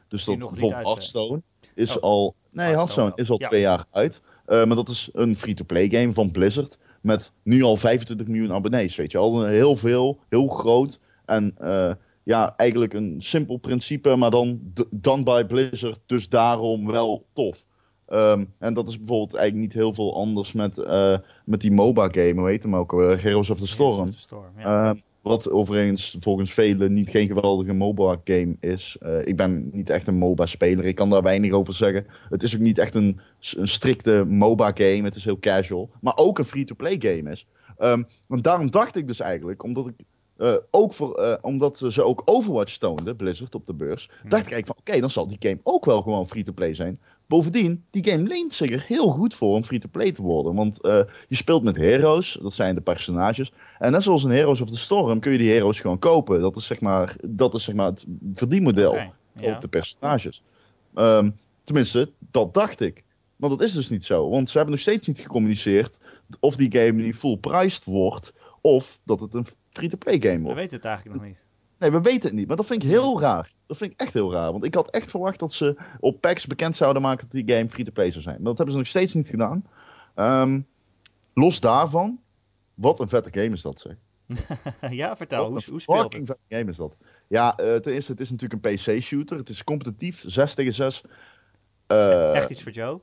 dus dat bijvoorbeeld Hearthstone is oh. al... Nee, Hearthstone is al ja. twee jaar uit. maar dat is een free-to-play game van Blizzard met nu al 25 miljoen abonnees. Weet je al, heel veel, heel groot. En uh, ja, eigenlijk een simpel principe, maar dan dan bij Blizzard, dus daarom wel tof. Um, en dat is bijvoorbeeld eigenlijk niet heel veel anders met, uh, met die MOBA-game, hoe heet hem ook? Heroes of the Storm. Heroes of the Storm ja. uh, wat overigens volgens velen niet geen geweldige MOBA-game is. Uh, ik ben niet echt een MOBA-speler, ik kan daar weinig over zeggen. Het is ook niet echt een, een strikte MOBA-game, het is heel casual. Maar ook een free-to-play game is. Um, en daarom dacht ik dus eigenlijk, omdat ik uh, ook voor, uh, omdat ze ook Overwatch toonden, Blizzard op de beurs, hmm. dacht ik eigenlijk van oké, dan zal die game ook wel gewoon free-to-play zijn. Bovendien, die game leent zich er heel goed voor om free-to-play te worden. Want uh, je speelt met heroes, dat zijn de personages. En net zoals in Heroes of the Storm kun je die heroes gewoon kopen. Dat is zeg maar, dat is zeg maar het verdienmodel okay, op de personages. Um, tenminste, dat dacht ik. Maar dat is dus niet zo. Want ze hebben nog steeds niet gecommuniceerd of die game niet full priced wordt. Of dat het een free-to-play game wordt. We weten het eigenlijk nog niet. Nee, we weten het niet. Maar dat vind ik heel raar. Dat vind ik echt heel raar. Want ik had echt verwacht dat ze op PAX bekend zouden maken dat die game free-to-play zou zijn. Maar dat hebben ze nog steeds niet gedaan. Um, los daarvan, wat een vette game is dat zeg. ja, vertel. Hoe, hoe speelt het? vette game is dat? Ja, uh, ten eerste, het is natuurlijk een PC-shooter. Het is competitief, 6 tegen 6. Uh, echt iets voor Joe?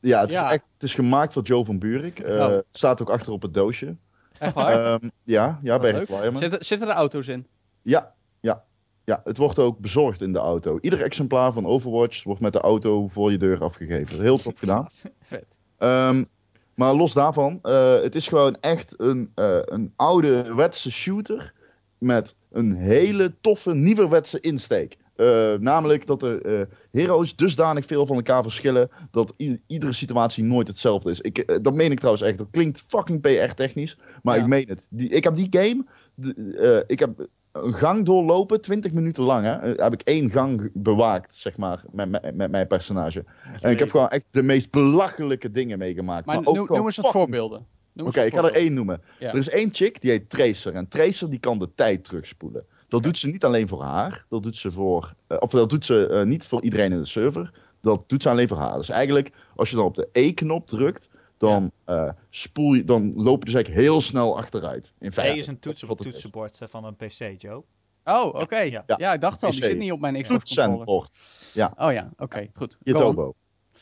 Ja, het, ja. Is, echt, het is gemaakt voor Joe van Buurik. Uh, oh. Het staat ook achter op het doosje. Echt waar? Um, ja, ja bij Requirement. Zitten, zitten er auto's in? Ja, ja. Ja, het wordt ook bezorgd in de auto. Ieder exemplaar van Overwatch wordt met de auto voor je deur afgegeven. Heel top gedaan. Vet. Um, maar los daarvan, uh, het is gewoon echt een, uh, een ouderwetse shooter met een hele toffe nieuwerwetse insteek. Uh, namelijk dat de heroes dusdanig veel van elkaar verschillen dat iedere situatie nooit hetzelfde is. Ik, dat meen ik trouwens echt. Dat klinkt fucking PR-technisch, maar ja. ik meen het. Die, ik heb die game, de, ik heb een gang doorlopen, 20 minuten lang. Hè, eh, heb ik één gang bewaakt, zeg maar, met, met, met mijn personage. En ik heb gewoon echt de meest belachelijke dingen meegemaakt. Maar, maar ook noem, eens wat voorbeelden. Oké, okay, ik ga er één noemen. Ja. Er is één chick, die heet Tracer. En Tracer die kan de tijd terugspoelen. Dat doet ze niet alleen voor haar. Dat doet ze voor. Uh, of dat doet ze uh, niet voor iedereen in de server. Dat doet ze alleen voor haar. Dus eigenlijk, als je dan op de E-knop drukt, dan, ja. uh, spoel je, dan loop je dus eigenlijk heel snel achteruit. In feite. E is een toets op toetsenbord is. van een PC, Joe. Oh, oké. Okay. Ja. ja. ik dacht al, die zit niet op mijn Xbox Toetsenbord. Ja. Oh ja, oké, okay, goed. Je.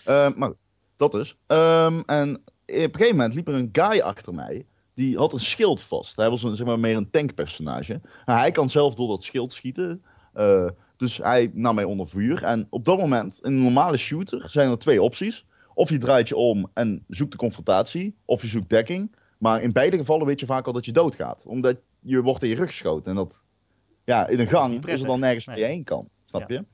Uh, maar dat is. Um, en op een gegeven moment liep er een guy achter mij. Die had een schild vast. Hij was een, zeg maar, meer een tankpersonage. Nou, hij kan zelf door dat schild schieten. Uh, dus hij nam mij onder vuur. En op dat moment, in een normale shooter, zijn er twee opties. Of je draait je om en zoekt de confrontatie, of je zoekt dekking. Maar in beide gevallen weet je vaak al dat je doodgaat. Omdat je wordt in je rug geschoten. En dat, ja, in een gang is er dan nergens nee. waar je heen kan. Snap je?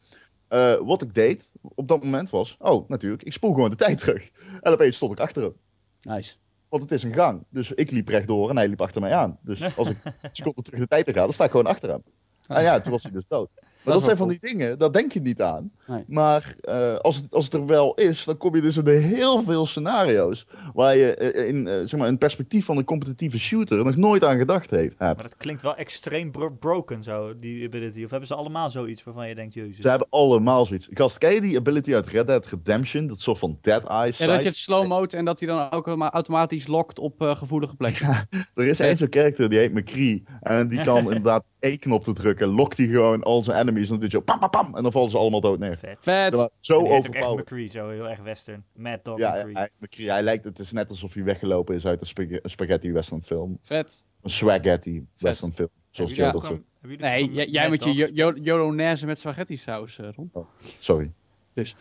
Uh, wat ik deed op dat moment was, oh natuurlijk, ik spoel gewoon de tijd terug. En opeens stond ik achter hem. Nice. Want het is een gang. Dus ik liep rechtdoor en hij liep achter mij aan. Dus als ik seconde terug de tijd te ga, dan sta ik gewoon achter hem. En ja, toen was hij dus dood. Maar dat, zijn van die dingen, daar denk je niet aan. Nee. Maar uh, als, het, als het er wel is, dan kom je dus in heel veel scenario's. Waar je uh, in uh, zeg maar, een perspectief van een competitieve shooter nog nooit aan gedacht heeft. Maar dat klinkt wel extreem bro broken zo, die ability. Of hebben ze allemaal zoiets waarvan je denkt, jezus. Ze hebben allemaal zoiets. Gast, ken je die ability uit Red Dead Redemption? Dat soort van Dead Eyes. Ja, dat je het slow mode en dat hij dan ook automatisch lokt op gevoelige plekken. Ja, er is één zo'n character die heet McCree. En die kan inderdaad E-knop te drukken. Lokt hij gewoon al zijn enemies. En dan doet je pam, pam, pam. En dan vallen ze allemaal dood neer. Vet. Vet. Zo overpowered. McCree, zo heel erg western. Mad Dog ja, McCree. Hij, McCree. Hij lijkt, het is net alsof hij weggelopen is uit een spag spaghetti western film. Vet. Een spaghetti western film. Zoals Joe dat zo. Nee, jij, jij met je Jolonaise met spaghetti saus, uh, Ron. Oh, sorry. Dus.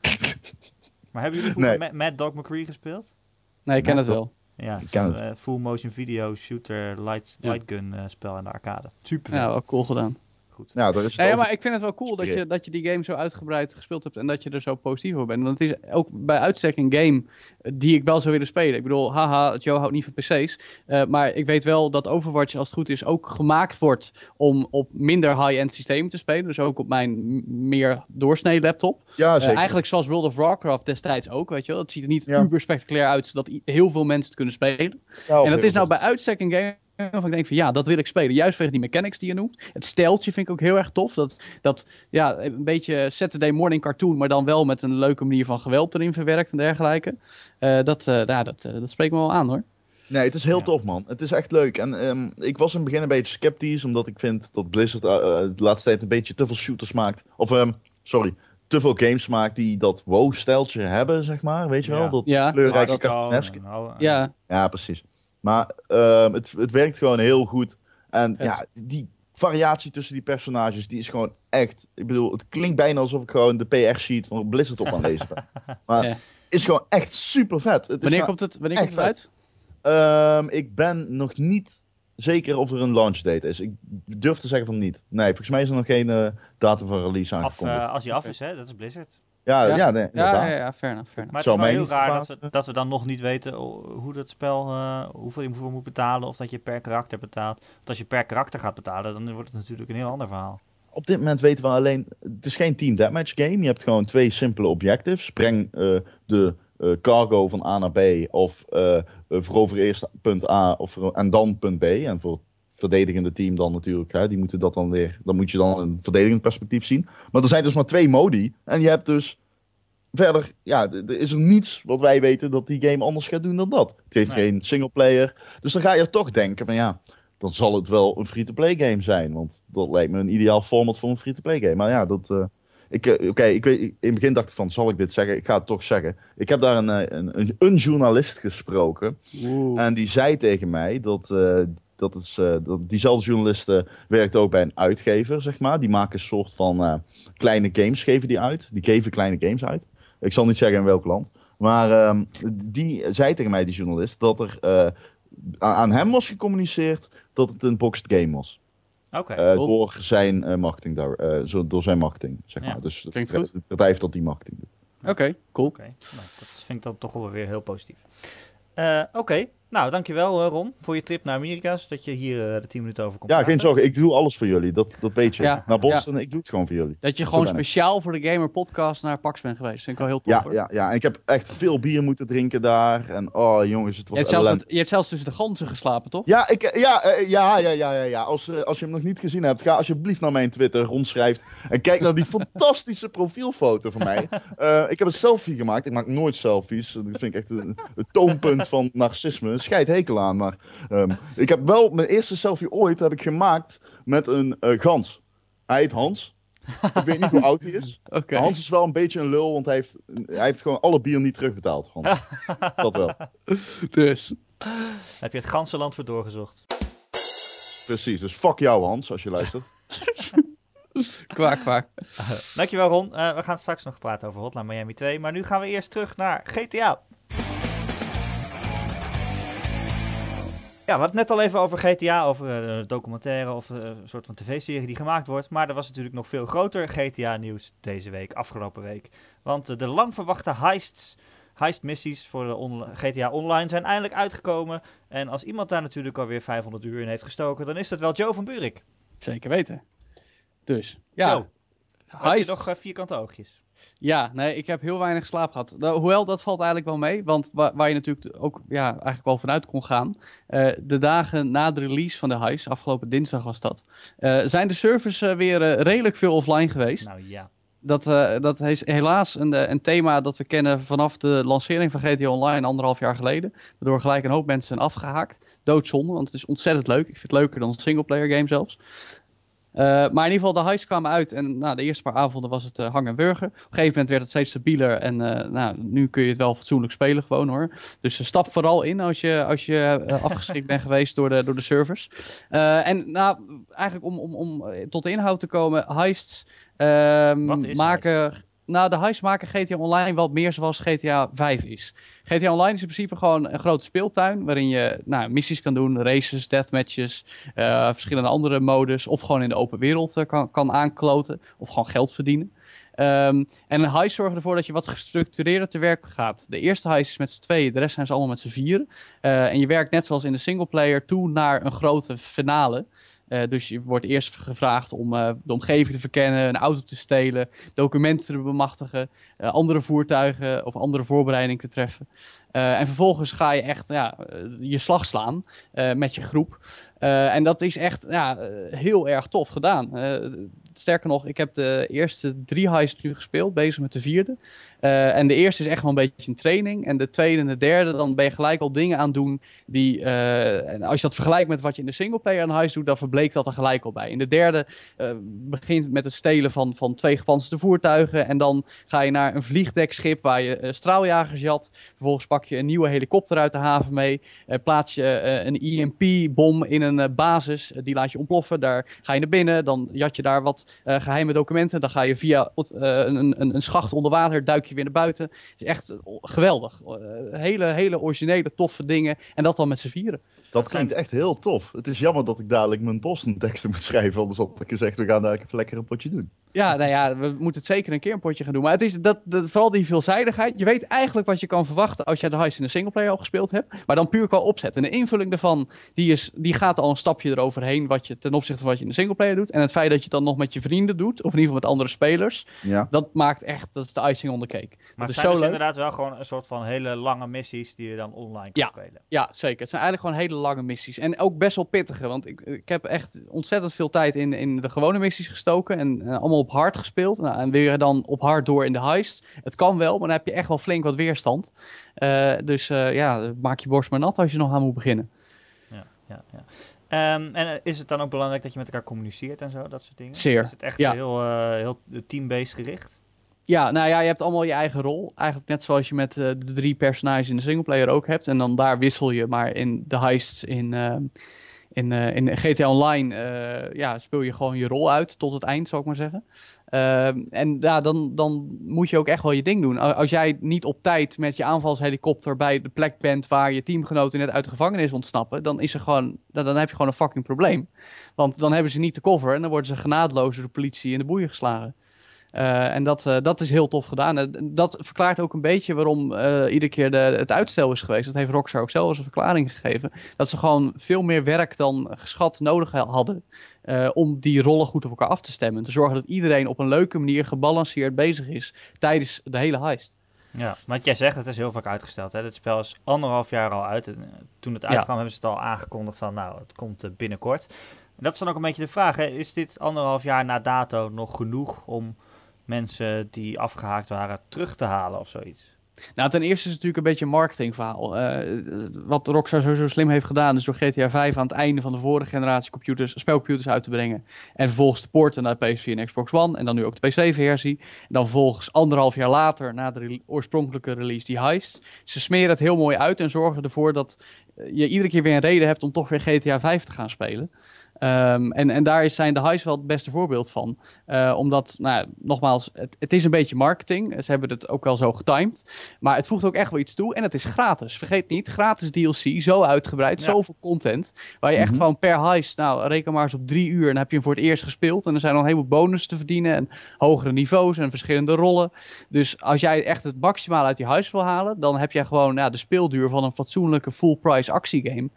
maar hebben jullie nee. Mad Dog McCree gespeeld? Nee, ik ken het wel. Ja, ik ken het. Uh, full motion video shooter light, light gun uh, spel in de arcade. Super. Ja, wel cool gedaan goed. Ja, dat is nee, maar ik vind het wel cool dat je, dat je die game zo uitgebreid gespeeld hebt en dat je er zo positief over bent. Want het is ook bij uitstek een game die ik wel zou willen spelen. Ik bedoel, haha, Joe houdt niet van PC's. Uh, maar ik weet wel dat Overwatch, als het goed is, ook gemaakt wordt om op minder high-end systemen te spelen. Dus ook op mijn meer doorsnee laptop. Ja, zeker. Uh, eigenlijk zoals World of Warcraft destijds ook, weet je wel. Het ziet er niet ja. uber spectaculair uit, zodat heel veel mensen het kunnen spelen. Ja, en dat is nou bij uitstek een game waarvan ik denk van ja, dat wil ik spelen. Juist vanwege die mechanics die je noemt. Het steltje vind ik ook heel erg tof. Dat, dat ja, een beetje Saturday morning cartoon, maar dan wel met een leuke manier van geweld erin verwerkt en dergelijke. Uh, dat, uh, ja, dat, uh, dat spreekt me wel aan hoor. Nee, het is heel tof man. Het is echt leuk. En um, ik was in het begin een beetje sceptisch, omdat ik vind dat Blizzard de laatste tijd een beetje te veel shooters maakt. Of, um, sorry, te veel games maakt die dat wow-steltje hebben, zeg maar. Weet je wel? Ja. Dat ja. kleurrijke ja, nou, ja. ja, precies. Maar uh, het, het werkt gewoon heel goed. En het. ja, die variatie tussen die personages, die is gewoon echt... Ik bedoel, het klinkt bijna alsof ik gewoon de PR-sheet van Blizzard op aan lezen ben. Maar ja. is gewoon echt super vet. Het wanneer komt het, wanneer komt het uit? Um, ik ben nog niet zeker of er een launch date is. Ik durf te zeggen van niet. Nee, volgens mij is er nog geen uh, datum van release aangekondigd. Af, uh, als hij af is, hè? Dat is Blizzard. Ja, ja, ja, nee, ja, ja, ja, fair enough, fair enough. Maar het is wel heel raar dat we, dat we dan nog niet weten hoe dat spel, uh, hoeveel je voor moet betalen, of dat je per karakter betaalt. Want als je per karakter gaat betalen, dan wordt het natuurlijk een heel ander verhaal. Op dit moment weten we alleen, het is geen team deathmatch game. Je hebt gewoon twee simpele objectives. Breng uh, de uh, cargo van A naar B, of verover eerst punt A of, en dan punt B. En voor verdedigende team dan natuurlijk. Hè, die moeten dat dan weer. Dan moet je dan een verdedigend perspectief zien. Maar er zijn dus maar twee modi. En je hebt dus. Verder, ja, er is er niets wat wij weten dat die game anders gaat doen dan dat. Het heeft nee. geen singleplayer. Dus dan ga je er toch denken van ja, dan zal het wel een free-to-play game zijn. Want dat lijkt me een ideaal format voor een free-to-play game. Maar ja, dat. Uh, uh, Oké, okay, ik weet, in het begin dacht ik van, zal ik dit zeggen? Ik ga het toch zeggen. Ik heb daar een, een, een, een journalist gesproken. Oeh. En die zei tegen mij dat uh, dat is, uh, dat, diezelfde journalisten werkt ook bij een uitgever, zeg maar. Die maken een soort van uh, kleine games, geven die uit. Die geven kleine games uit. Ik zal niet zeggen in welk land. Maar um, die zei tegen mij, die journalist, dat er aan hem was gecommuniceerd dat het een boxed game was. Oké. Okay, cool. Door zijn marketing, daar, zo, door zijn marketing, zeg maar. Dus het, het, het bedrijf dat die marketing doet. Oké, okay, cool. Oké, okay. nou, dat vind ik dan toch wel weer heel positief. Uh, Oké, okay. Nou dankjewel Ron voor je trip naar Amerika, zodat je hier uh, de 10 minuten over komt Ja, praten. geen zorgen, ik doe alles voor jullie, dat, dat weet je. Ja, naar Boston, ja. ik doe het gewoon voor jullie. Dat je gewoon speciaal voor de Gamer Podcast naar Pax bent geweest, vind ik wel heel tof ja, hoor. Ja, ja, en ik heb echt veel bier moeten drinken daar en oh jongens, het was je hebt, zelfs, je hebt zelfs tussen de ganzen geslapen, toch? Ja, ik, ja, uh, ja, ja, ja, ja, ja. Als, uh, als je hem nog niet gezien hebt, ga alsjeblieft naar mijn Twitter, rondschrijft en kijk naar die fantastische profielfoto van mij. Uh, ik heb een selfie gemaakt, ik maak nooit selfies, dat vind ik echt een, een toonpunt van narcisme, scheid hekel aan. Maar um, ik heb wel mijn eerste selfie ooit heb ik gemaakt met een uh, gans. Hij heet Hans. Ik weet niet hoe oud hij is. Okay. Hans is wel een beetje een lul, want hij heeft, hij heeft gewoon alle bier niet terugbetaald. Hans. Dat wel. Dus. Heb je het ganse land voor doorgezocht? Precies, dus fuck jou Hans, als je luistert. kwaak, kwaak. Uh, dankjewel Ron. Uh, we gaan straks nog praten over Hotline Miami 2. Maar nu gaan we eerst terug naar GTA. Ja, we hadden het net al even over GTA, over een uh, documentaire of uh, een soort van tv-serie die gemaakt wordt. Maar er was natuurlijk nog veel groter GTA-nieuws deze week, afgelopen week. Want uh, de lang verwachte heists, heist-missies voor de on GTA Online zijn eindelijk uitgekomen. En als iemand daar natuurlijk alweer 500 uur in heeft gestoken, dan is dat wel Joe van Buurik. Zeker weten. Dus, ja. Zo. Je nog vierkante oogjes? Ja, nee, ik heb heel weinig slaap gehad. Nou, hoewel, dat valt eigenlijk wel mee. Want waar, waar je natuurlijk ook ja, eigenlijk wel vanuit kon gaan. Uh, de dagen na de release van de Heist, afgelopen dinsdag was dat. Uh, zijn de servers uh, weer redelijk veel offline geweest. Nou ja. Dat, dat is helaas een, een, thema dat we kennen vanaf de lancering van GTA Online anderhalf jaar geleden. Waardoor gelijk een hoop mensen zijn afgehaakt. Doodzonde, want het is ontzettend leuk. Ik vind het leuker dan een singleplayer game zelfs. Uh, maar in ieder geval, de highs kwamen uit. En nou, de eerste paar avonden was het uh, hang en burger. Op een gegeven moment werd het steeds stabieler. En uh, nou, nu kun je het wel fatsoenlijk spelen gewoon hoor. Dus stap vooral in als je, als je afgeschrikt bent geweest door de, door de servers. en nou, eigenlijk om, om, om tot de inhoud te komen. Heists ehm, maken... Nou, de heist maken GTA Online wel meer zoals GTA 5 is. GTA Online is in principe gewoon een grote speeltuin waarin je nou, missies kan doen, races, deathmatches, uh, verschillende andere modus. Of gewoon in de open wereld uh, kan, kan aankloten of gewoon geld verdienen. Um, en een heist zorgt ervoor dat je wat gestructureerder te werk gaat. De eerste heist is met z'n tweeën, de rest zijn ze allemaal met z'n vieren. Uh, en je werkt net zoals in de singleplayer toe naar een grote finale. Uh, dus je wordt eerst gevraagd om uh, de omgeving te verkennen, een auto te stelen, documenten te bemachtigen, uh, andere voertuigen of andere voorbereidingen te treffen. en vervolgens ga je echt ja, je slag slaan met je groep. en dat is echt ja, heel erg tof gedaan. sterker nog, ik heb de eerste drie heists nu gespeeld, bezig met de vierde. Uh, en de eerste is echt wel een beetje een training. En de tweede en de derde, dan ben je gelijk al dingen aan doen die. En als je dat vergelijkt met wat je in de singleplayer aan huis doet, dan verbleekt dat er gelijk al bij. In de derde uh, begint met het stelen van, van twee gepantserde voertuigen. En dan ga je naar een vliegdekschip waar je straaljagers jat. Vervolgens pak je een nieuwe helikopter uit de haven mee. plaats je een EMP-bom in een basis. die laat je ontploffen. Daar ga je naar binnen. Dan jat je daar wat geheime documenten. Dan ga je via een, een, een schacht onder water duik je weer naar buiten. Is echt geweldig. Uh, hele, hele originele, toffe dingen. En dat dan met z'n vieren. Dat klinkt echt heel tof. Het is jammer dat ik dadelijk mijn Boston teksten moet schrijven. Anders had ik gezegd, we gaan daar even lekker een potje doen. Ja, nou ja, we moeten het zeker een keer een potje gaan doen. Maar het is dat, dat, vooral die veelzijdigheid. Je weet eigenlijk wat je kan verwachten als je de heist in de singleplayer al gespeeld hebt. Maar dan puur qua opzet. En de invulling daarvan, die, is, die gaat al een stapje eroverheen. Wat je ten opzichte van wat je in de singleplayer doet. En het feit dat je het dan nog met je vrienden doet. Of in ieder geval met andere spelers. Ja. Dat maakt echt, dat is de icing on the cake. Maar het zijn dus inderdaad wel gewoon een soort van hele lange missies die je dan online kan ja, spelen. Ja, zeker. Het zijn eigenlijk gewoon hele lange missies. En ook best wel pittige. Want ik, ik heb echt ontzettend veel tijd in, in de gewone missies gestoken. En uh, allemaal op hard gespeeld. Nou, en weer dan op hard door in de heist. Het kan wel, maar dan heb je echt wel flink wat weerstand. Uh, dus uh, ja, maak je borst maar nat als je nog aan moet beginnen. Ja, ja, ja. Um, en is het dan ook belangrijk dat je met elkaar communiceert en zo, dat soort dingen? Zeer. Is het echt ja. heel, heel team-based gericht? Ja, nou ja, je hebt allemaal je eigen rol. Eigenlijk net zoals je met uh, de drie personages in de singleplayer ook hebt. En dan daar wissel je, maar in de heists in, uh, in, uh, in GTA Online ja, speel je gewoon je rol uit tot het eind, zou ik maar zeggen. En ja, dan, dan moet je ook echt wel je ding doen. Als jij niet op tijd met je aanvalshelikopter bij de plek bent waar je teamgenoten net uit de gevangenis ontsnappen, dan, is er gewoon, dan, dan heb je gewoon een fucking probleem. Want dan hebben ze niet te cover en dan worden ze genadeloos door de politie in de boeien geslagen. Uh, en dat, uh, dat is heel tof gedaan. Uh, dat verklaart ook een beetje waarom iedere keer de, het uitstel is geweest. Dat heeft Rockstar ook zelf als een verklaring gegeven. Dat ze gewoon veel meer werk dan geschat nodig hadden. om die rollen goed op elkaar af te stemmen. Te zorgen dat iedereen op een leuke manier gebalanceerd bezig is tijdens de hele heist. Ja, wat jij zegt, het is heel vaak uitgesteld. Hè? Het spel is anderhalf jaar al uit. Toen het uitkwam ja. hebben ze het al aangekondigd van nou, het komt binnenkort. En dat is dan ook een beetje de vraag. Hè? Is dit anderhalf jaar na dato nog genoeg om mensen die afgehaakt waren terug te halen of zoiets? Nou, ten eerste is het natuurlijk een beetje een marketingverhaal. Uh, wat Rockstar sowieso slim heeft gedaan, is door GTA 5 aan het einde van de vorige generatie computers, spelcomputers uit te brengen. En vervolgens te porten naar PS4 en Xbox One. En dan nu ook de PC-versie. Dan vervolgens anderhalf jaar later, na de oorspronkelijke release, die heist. Ze smeren het heel mooi uit en zorgen ervoor dat je iedere keer weer een reden hebt om toch weer GTA 5 te gaan spelen. Um, en, en daar zijn de highs wel het beste voorbeeld van. Uh, omdat, nou, nogmaals, het, het, is een beetje marketing. Ze hebben het ook wel zo getimed. Maar het voegt ook echt wel iets toe. En het is gratis. Vergeet niet, gratis DLC. Zo uitgebreid, ja. zoveel content. Waar je echt mm -hmm. van per heist, nou, reken maar eens op drie uur. En dan heb je hem voor het eerst gespeeld. En er zijn nog een heleboel bonus te verdienen. En hogere niveaus en verschillende rollen. Dus als jij echt het maximaal uit die huis wil halen. Dan heb jij gewoon ja, de speelduur van een fatsoenlijke full price actiegame.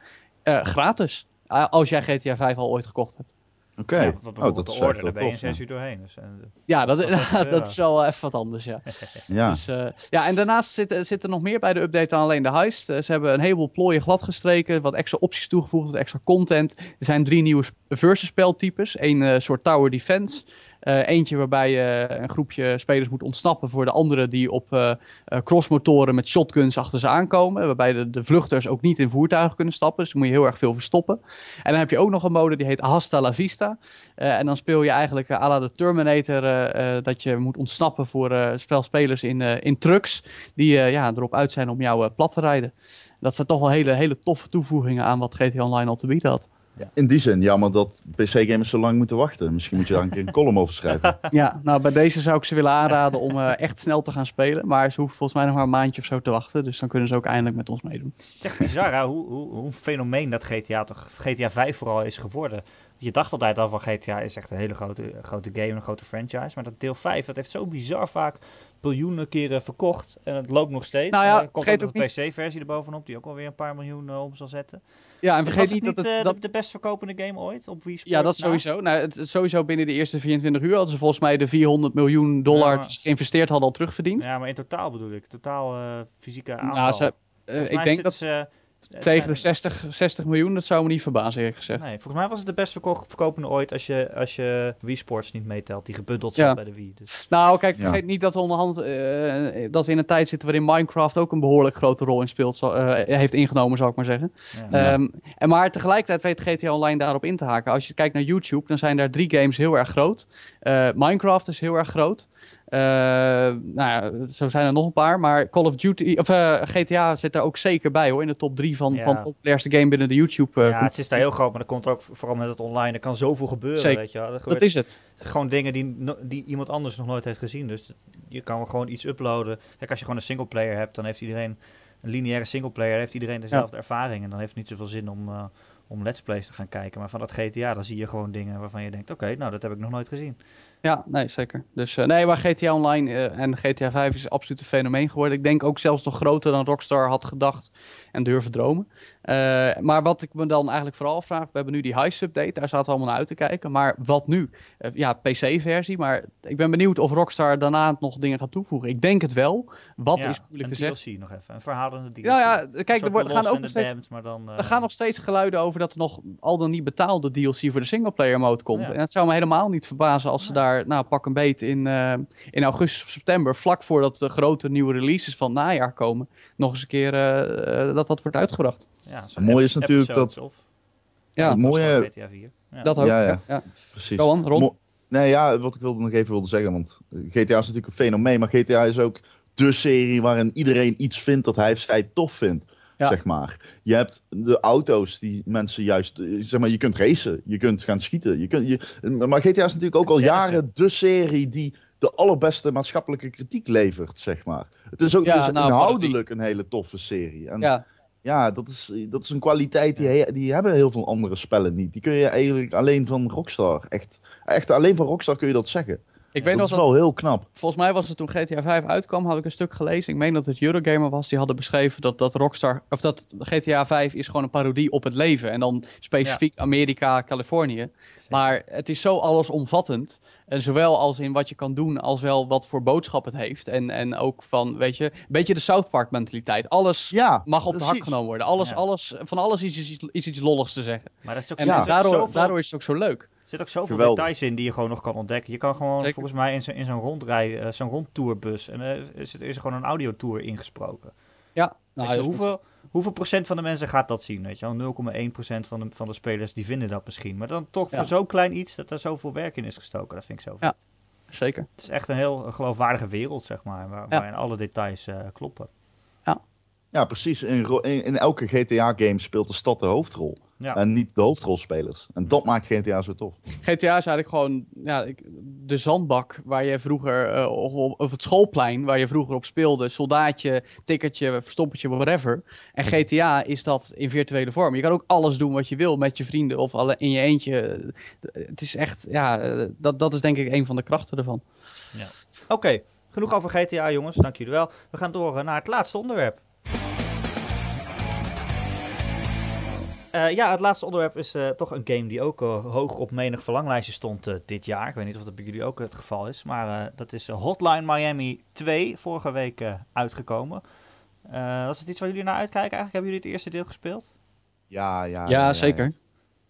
Uh, gratis. Als jij GTA 5 al ooit gekocht hebt. Oké. Ja, Oh, wat bijvoorbeeld dat is de orde, daar wel ben je in tof, zes ja. uur doorheen. Dus, eh, Ja, dat, Dat dat, is wel even wat anders, ja. Ja. Dus, eh, ja, en daarnaast zit, zit er nog meer bij de update dan alleen de heist. Eh, ze hebben een heleboel plooien gladgestreken, wat extra opties toegevoegd, wat extra content. Er zijn drie nieuwe versus speltypes. Eén eh, soort tower defense. Eh, eentje waarbij je een groepje spelers moet ontsnappen voor de andere die op eh, eh, crossmotoren met shotguns achter ze aankomen. Waarbij de, de vluchters ook niet in voertuigen kunnen stappen. Dus moet je heel erg veel verstoppen. En dan heb je ook nog een mode die heet Hasta la Vista. En dan speel je eigenlijk à la de Terminator dat je moet ontsnappen voor spelspelers in, in trucks die ja, erop uit zijn om jou plat te rijden. Dat zijn toch wel hele, hele toffe toevoegingen aan wat GTA Online al te bieden had. In die zin, jammer dat PC-gamers zo lang moeten wachten. Misschien moet je daar een keer een column over schrijven. Ja, nou bij deze zou ik ze willen aanraden om eh, echt snel te gaan spelen. Maar ze hoeven volgens mij nog maar een maandje of zo te wachten. Dus dan kunnen ze ook eindelijk met ons meedoen. Het is echt bizar hè, hoe, hoe, hoe een fenomeen dat GTA toch, GTA 5 vooral is geworden. Je dacht altijd al van GTA is echt een hele grote, grote game, een grote franchise. Maar dat deel 5, dat heeft zo bizar vaak biljoenen keren verkocht. En het loopt nog steeds. Nou ja, En er komt vergeet ook nog ook een PC-versie erbovenop, die ook alweer een paar miljoen eh, om zal zetten. Ja, en Was vergeet het niet dat het... eh, dat, de, best verkopende game ooit op Wii Sports? ja, dat na? sowieso. Nou, het, het sowieso binnen de eerste 24 uur hadden ze volgens mij de 400 miljoen dollar Ja, maar- die ze geïnvesteerd hadden al terugverdiend. Ja, maar in totaal bedoel ik. Totaal eh, fysieke aantal. nou, ze, eh, ik denk dat ze, eh, tegen de 60, 60 miljoen, dat zou me niet verbazen eerlijk gezegd. Nee, volgens mij was het de best verko- verkopende ooit als je, als je Wii Sports niet meetelt. Die gebundeld Ja. zat bij de Wii. Dus, Nou, kijk, Ja. vergeet niet dat we onderhand eh, dat we in een tijd zitten waarin Minecraft ook een behoorlijk grote rol in speelt, eh, heeft ingenomen, zal ik maar zeggen. ja. Ehm, en maar tegelijkertijd weet GTA Online daarop in te haken. Als je kijkt naar YouTube, dan zijn daar drie games heel erg groot. Eh, Minecraft is heel erg groot. Eh, nou ja, zo zijn er nog een paar. Maar Call of Duty, of eh, GTA zit daar ook zeker bij hoor. In de top drie van, Ja. van de populairste game binnen de YouTube. eh, ja, het is daar heel groot, maar dat komt ook vooral met het online. Er kan zoveel gebeuren, Zeker. weet je wel. Dat is het. gewoon dingen die, die iemand anders nog nooit heeft gezien. Dus je kan gewoon iets uploaden. Kijk, als je gewoon een singleplayer hebt, dan heeft iedereen een lineaire singleplayer, heeft iedereen dezelfde ervaring. En dan heeft het niet zoveel zin om, om let's plays te gaan kijken. Maar van dat GTA, dan zie je gewoon dingen waarvan je denkt, oké, nou dat heb ik nog nooit gezien. Ja, nee, zeker. Dus eh, nee, maar GTA Online eh, en GTA 5 is absoluut een fenomeen geworden. Ik denk ook zelfs nog groter dan Rockstar had gedacht en durven dromen. Eh, maar wat ik me dan eigenlijk vooral vraag, we hebben nu die Heist update, daar zaten we allemaal naar uit te kijken. Maar wat nu? Ja, PC-versie, maar ik ben benieuwd of Rockstar daarna nog dingen gaat toevoegen. Ik denk het wel. Wat Ja, is moeilijk te een zeggen. DLC nog even, een verhalende DLC. Nou ja, Een kijk, er gaan ook nog steeds Damned, dan, er gaan nog steeds geluiden over dat er nog al dan niet betaalde DLC voor de singleplayer mode komt. Ja. En het zou me helemaal niet verbazen als ze daar, nou pak een beet in, eh, in augustus of september, vlak voordat de grote nieuwe releases van het najaar komen, nog eens een keer eh, eh, dat dat wordt uitgebracht. Ja, zo'n Mooi is natuurlijk dat- Of, Ja, Het mooie- GTA 4. Ja. dat ook. Ja, Ja, ja. ja. Precies. Go on, Ron. Mo- Nee, ja, wat ik wilde nog even wilde zeggen, want GTA is natuurlijk een fenomeen, maar GTA is ook de serie waarin iedereen iets vindt dat hij of zij tof vindt, Ja. zeg maar. Je hebt de auto's die mensen juist, eh, zeg maar, je kunt racen, je kunt gaan schieten, je kunt, je, maar GTA is natuurlijk ook al jaren de serie die de allerbeste maatschappelijke kritiek levert, zeg maar. Het is ook Ja, dus nou, inhoudelijk een hele toffe serie. En ja. ja, dat is, dat is een kwaliteit die, he- die hebben heel veel andere spellen niet. Die kun je eigenlijk alleen van Rockstar. Echt, echt alleen van Rockstar kun je dat zeggen. Ik weet dat nog is dat, wel heel knap. volgens mij was het toen GTA 5 uitkwam, had ik een stuk gelezen. Ik meen dat het Eurogamer was, die hadden beschreven dat, dat Rockstar, of dat GTA 5 is gewoon een parodie op het leven. En dan specifiek Amerika, Californië. Maar het is zo allesomvattend. En zowel als in wat je kan doen, als wel wat voor boodschap het heeft. En, en ook van, weet je, een beetje de South Park mentaliteit. Alles Ja, mag op de hak genomen worden. Alles, Ja. alles, van alles is, iets- is iets lolligs te zeggen. Maar dat is ook, En daardoor is het ook zo leuk. Er zit ook zoveel Geweldig. details in die je gewoon nog kan ontdekken. Je kan gewoon Zeker. volgens mij in zo'n in zo'n rondrij, eh, zo'n rondtourbus. En eh, is, er is er gewoon een audiotour ingesproken. Ja, nou, je, hoeveel, hoeveel procent van de mensen gaat dat zien? Weet je wel? 0,1 procent van de, van de spelers die vinden dat misschien. Maar dan toch Ja. voor zo'n klein iets dat er zoveel werk in is gestoken. Dat vind ik zo vet. Ja. zeker. Het is echt een heel geloofwaardige wereld, zeg maar. Waar, Ja. waarin alle details eh, kloppen. Ja, precies. In, in, in elke GTA-game speelt de stad de hoofdrol. Ja. En niet de hoofdrolspelers. En dat maakt GTA zo tof. GTA is eigenlijk gewoon ja, ik- de zandbak waar je vroeger, eh, of, of het schoolplein waar je vroeger op speelde. Soldaatje, tikkertje, verstoppertje, whatever. En GTA is dat in virtuele vorm. Je kan ook alles doen wat je wil met je vrienden of alle, in je eentje. Het is echt, ja, eh, dat, dat is denk ik een van de krachten ervan. Oké, genoeg over GTA jongens. Dank jullie wel. We gaan door naar het laatste onderwerp. Uh, ja, het laatste onderwerp is uh, toch een game die ook uh, hoog op menig verlanglijstje stond dit jaar. Ik weet niet of dat bij jullie ook het geval is. Maar dat is Hotline Miami 2, vorige week uitgekomen. was het iets waar jullie naar uitkijken eigenlijk? Hebben jullie het eerste deel gespeeld? Ja, ja. Ja, ja zeker.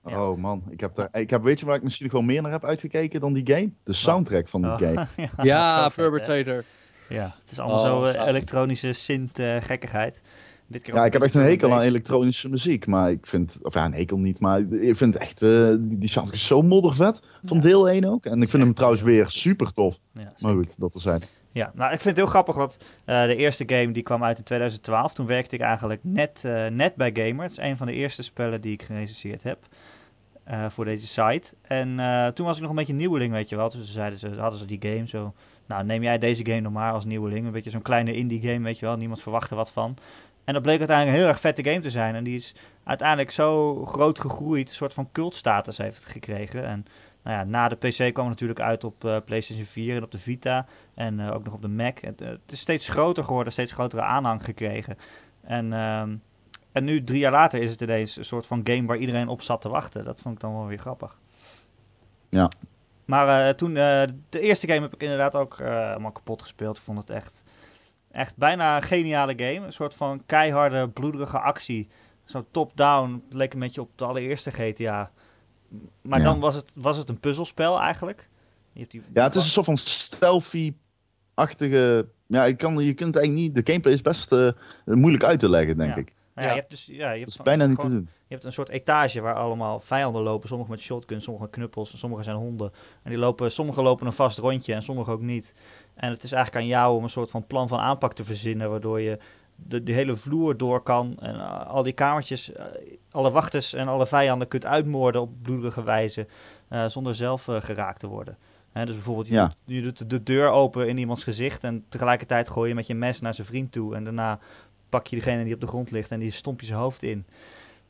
Ja. Oh man, ik heb, er, ik heb, weet je waar ik misschien gewoon meer naar heb uitgekeken dan die game? De soundtrack van die oh. game. ja, ja Perpetrator. Ja, het is allemaal oh, zo elektronische synth-gekkigheid. Ja, ik heb echt een hekel aan elektronische muziek. Maar ik vind, of ja, een hekel niet, maar ik vind echt, uh, die, die soundtrack zo moddervet. Van deel 1 ook. En ik vind hem trouwens weer super tof. Ja, maar goed, dat er zijn. Ja, nou ik vind het heel grappig, want uh, de eerste game die kwam uit in 2012. Toen werkte ik eigenlijk net, uh, net bij Gamer. Het is een van de eerste spellen die ik gerecenseerd heb. Uh, voor deze site. En toen was ik nog een beetje nieuweling, weet je wel. Dus zeiden ze, hadden ze die game zo. Nou, neem jij deze game nog maar als nieuweling. Een beetje zo'n kleine indie game, weet je wel. Niemand verwachtte wat van. En dat bleek uiteindelijk een heel erg vette game te zijn. En die is uiteindelijk zo groot gegroeid, een soort van cultstatus heeft het gekregen. En nou ja, na de PC kwam het natuurlijk uit op uh, PlayStation 4 en op de Vita. En uh, ook nog op de Mac. Het, het, is steeds groter geworden, steeds grotere aanhang gekregen. En, ehm, en nu, drie jaar later, is het ineens een soort van game waar iedereen op zat te wachten. Dat vond ik dan wel weer grappig. Ja. Maar toen, de eerste game heb ik inderdaad ook helemaal kapot gespeeld. Ik vond het echt Echt bijna een geniale game. Een soort van keiharde, bloederige actie. Zo top-down. Leek een beetje op de allereerste GTA. Maar dan was het, was het een puzzelspel eigenlijk. Je hebt die... Ja, het is een soort van stealthy-achtige... Ja, je, kan, je kunt eigenlijk niet... De gameplay is best uh, moeilijk uit te leggen, denk ik. Ja, je hebt dus, ja, je hebt dat is bijna niet te doen. Je hebt een soort etage waar allemaal vijanden lopen. Sommige met shotguns, sommige met knuppels en sommige zijn honden. En die lopen, sommige lopen een vast rondje en sommige ook niet. En het is eigenlijk aan jou om een soort van plan van aanpak te verzinnen. Waardoor je de, de hele vloer door kan. En uh, al die kamertjes, uh, alle wachters en alle vijanden kunt uitmoorden op bloedige wijze. Uh, zonder zelf geraakt te worden. He, dus bijvoorbeeld, je, ja. doet, je doet de deur open in iemands gezicht. En tegelijkertijd gooi je met je mes naar zijn vriend toe. En daarna pak je degene die op de grond ligt en die stomp je zijn hoofd in.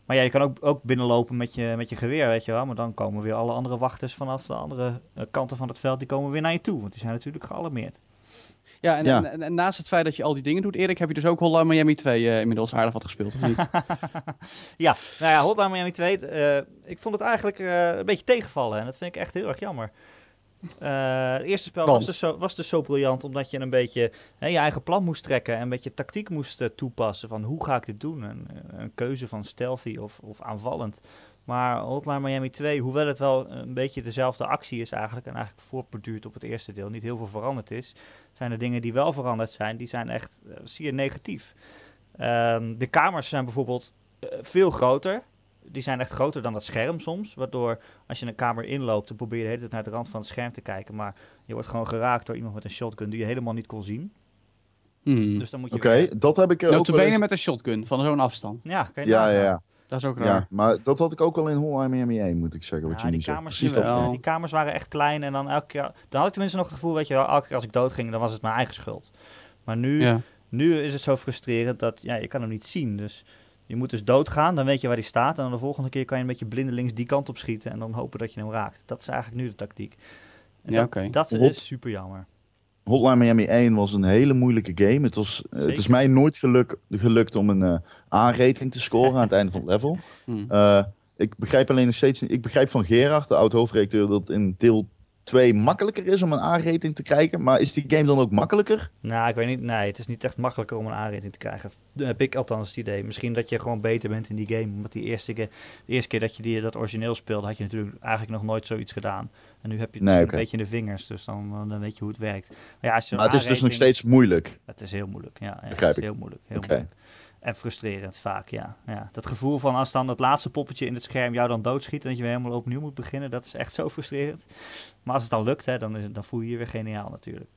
Maar ja, je kan ook, ook binnenlopen met je, met je geweer, weet je wel. Maar dan komen weer alle andere wachters vanaf de andere uh, kanten van het veld, die komen weer naar je toe. Want die zijn natuurlijk gealarmeerd. Ja, en, ja. En, en, naast het feit dat je al die dingen doet, Erik, heb je dus ook Hotline Miami 2 uh, eh, inmiddels aardig wat gespeeld, of niet? ja, nou ja, Hotline Miami 2, uh, eh, ik vond het eigenlijk een beetje tegenvallen. En dat vind ik echt heel erg jammer. Uh, het eerste spel was dus, zo, was dus zo briljant omdat je een beetje hè, je eigen plan moest trekken en een beetje tactiek moest uh, toepassen van hoe ga ik dit doen. Een, een keuze van stealthy of, of aanvallend. Maar Hotline Miami 2, hoewel het wel een beetje dezelfde actie is eigenlijk en eigenlijk voortborduurt op het eerste deel, niet heel veel veranderd is, zijn er dingen die wel veranderd zijn, die zijn echt uh, zeer negatief. Um, de kamers zijn bijvoorbeeld veel groter die zijn echt groter dan dat scherm soms. Waardoor als je een kamer inloopt, dan probeer je de hele tijd naar de rand van het scherm te kijken. Maar je wordt gewoon geraakt door iemand met een shotgun die je helemaal niet kon zien. Hmm. Dus dan moet je. Oké, dat heb ik. Uh, ook benen met een shotgun van zo'n afstand. Ja, kan je ja, ja, ja. Dat is ook raar. Ja, maar dat had ik ook al in Hotline Miami 1, moet ik zeggen. Wat ja, je die, kamers, die, die kamers waren echt klein. En dan elke keer. Dan had ik tenminste nog het gevoel, weet je wel, elke keer als ik doodging, dan was het mijn eigen schuld. Maar nu, nu is het zo frustrerend dat ja, je kan hem niet zien. Dus je moet dus doodgaan, dan weet je waar hij staat. En dan de volgende keer kan je een beetje blindelings die kant op schieten. En dan hopen dat je hem raakt. Dat is eigenlijk nu de tactiek. En ja, dat, dat is super jammer. Hotline Miami 1 was een hele moeilijke game. Het, was, uh, het is mij nooit geluk, gelukt om een uh, A-rating te scoren aan het einde van het level. Hmm. Uh, ik begrijp alleen nog steeds. Ik begrijp van Gerard, de oud-hoofdredacteur, dat in deel 2 makkelijker is om een A-rating te krijgen. Maar is die game dan ook makkelijker? Nou, ik weet niet. Nee, het is niet echt makkelijker om een A-rating te krijgen. Dat heb ik althans het idee. Misschien dat je gewoon beter bent in die game. Omdat die eerste keer, de eerste keer dat je die, dat origineel speelde, had je natuurlijk eigenlijk nog nooit zoiets gedaan. En nu heb je het nee, een beetje in de vingers. Dus dan, dan weet je hoe het werkt. Maar, ja, als je maar het is dus nog steeds moeilijk. Het is heel moeilijk, ja. ja Begrijp het is heel moeilijk. Heel moeilijk. En frustrerend vaak, ja. ja. Dat gevoel van als dan het laatste poppetje in het scherm jou dan doodschiet en dat je weer helemaal opnieuw moet beginnen, dat is echt zo frustrerend. Maar als het dan lukt, hè, dan, is, dan voel je je weer geniaal natuurlijk.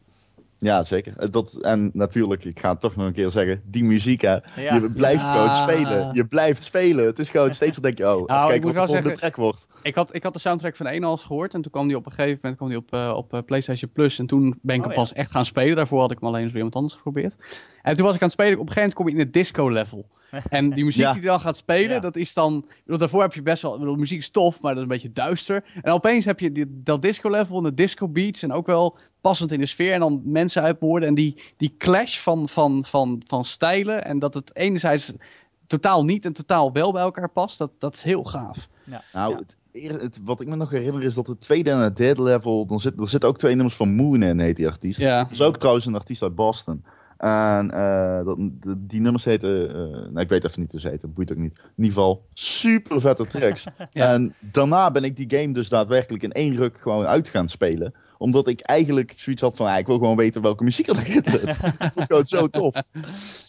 Ja, zeker. Eh, dat, en natuurlijk, ik ga het toch nog een keer zeggen, die muziek hè. Je blijft gewoon spelen. Je blijft spelen. Het is gewoon steeds denk je, oh, nou, kijken wat de volgende track wordt. Ik had, ik had de soundtrack van 1 al eens gehoord en toen kwam die op een gegeven moment kwam die op, uh, op uh, PlayStation Plus en toen ben ik oh, hem pas echt gaan spelen. Daarvoor had ik hem alleen eens weer iemand anders geprobeerd. En toen was ik aan het spelen, op een gegeven moment kom je in het disco level. En die muziek die dan gaat spelen, dat is dan. Bedoel, daarvoor heb je best wel. Bedoel, muziek is tof, maar dat is een beetje duister. En opeens heb je die, dat disco level en de disco beats. En ook wel passend in de sfeer. En dan mensen uitmoorden. En die, die clash van, van, van, van stijlen. En dat het enerzijds totaal niet en totaal wel bij elkaar past, dat, dat is heel gaaf. Ja. Nou, Ja. het, wat ik me nog herinner is dat het tweede en het derde level, dan zit, er zitten ook twee nummers van Moon in, heet die artiest. Ja, Dat is ook trouwens een artiest uit Boston. En eh, dat, de- die nummers heten, eh nou, ik weet even niet hoe ze heten, boeit ook niet. In ieder geval, super vette tracks. Ja. En daarna ben ik die game dus daadwerkelijk in één ruk gewoon uit gaan spelen. Omdat ik eigenlijk zoiets had van, ik wil gewoon weten welke muziek er zit. Het gewoon zo tof.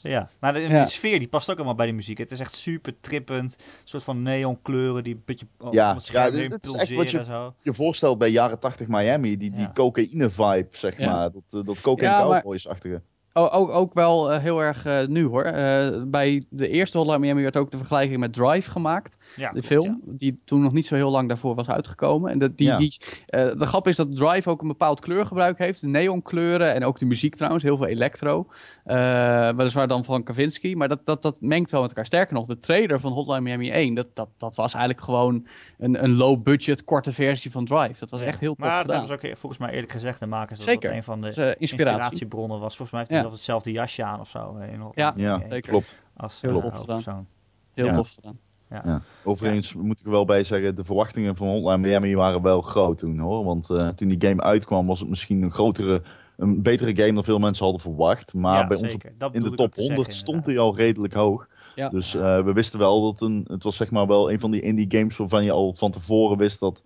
Ja, maar de, Ja. sfeer die past ook allemaal bij die muziek. Het is echt super trippend. Een soort van neonkleuren die een beetje Ja, het scherm ja, dit is echt wat je- zo. Je voorstelt bij jaren 80 Miami, die, die Ja. cocaïne vibe, zeg Ja. maar. Dat, eh, dat maar- cowboys-achtige. Ook, ook wel eh, heel erg eh, nu hoor. Eh, bij de eerste Hotline Miami werd ook de vergelijking met Drive gemaakt. Ja, de klopt, film, die toen nog niet zo heel lang daarvoor was uitgekomen. En dat die, Ja. die, eh, de grap is dat Drive ook een bepaald kleurgebruik heeft. De neonkleuren en ook de muziek trouwens, heel veel electro. Eh weliswaar dan van Kavinsky, maar dat, dat, dat mengt wel met elkaar. Sterker nog, de trailer van Hotline Miami 1, dat, dat, dat was eigenlijk gewoon een, een low-budget, korte versie van Drive. Dat was Ja. echt heel tof Maar dat ze ook volgens mij eerlijk gezegd de makers. Dat Zeker. dat een van de inspiratiebronnen was. Volgens mij heeft Ja. zelfs hetzelfde jasje aan of zo. eh, In Ja, Ja, zeker. klopt. Als Heel eh, tof gedaan. Heel Ja. tof gedaan. Ja. Overigens moet ik er wel bij zeggen, de verwachtingen van Hotline Miami waren wel groot toen hoor. Want eh, toen die game uitkwam was het misschien een grotere, een betere game dan veel mensen hadden verwacht. Maar Ja, bij ons. Dat in de top te 100 zeggen, stond hij al redelijk hoog. Ja. Dus eh, we wisten wel dat een, het was zeg maar wel een van die indie games waarvan je al van tevoren wist dat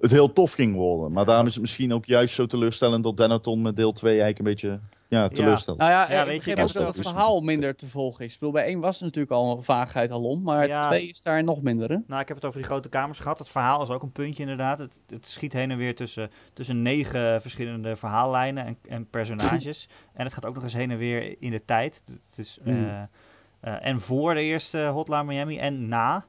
het heel tof ging worden. Maar daarom is het misschien ook juist zo teleurstellend dat Denaton met deel 2 eigenlijk een beetje ja, teleurstelt. Nou ja, Ja, eh, weet ik je, begreep ik ook heb dat het verhaal minder te volgen is. Ik bedoel, bij 1 was er natuurlijk al een vaagheid alom, maar Ja. 2 is daar nog minder, hè? Nou, ik heb het over die grote kamers gehad. Het verhaal is ook een puntje inderdaad. Het, het schiet heen en weer tussen, tussen negen verschillende verhaallijnen en, en personages. en het gaat ook nog eens heen en weer in de tijd. Het is, eh, Hmm. eh, en voor de eerste Hotline Miami en na.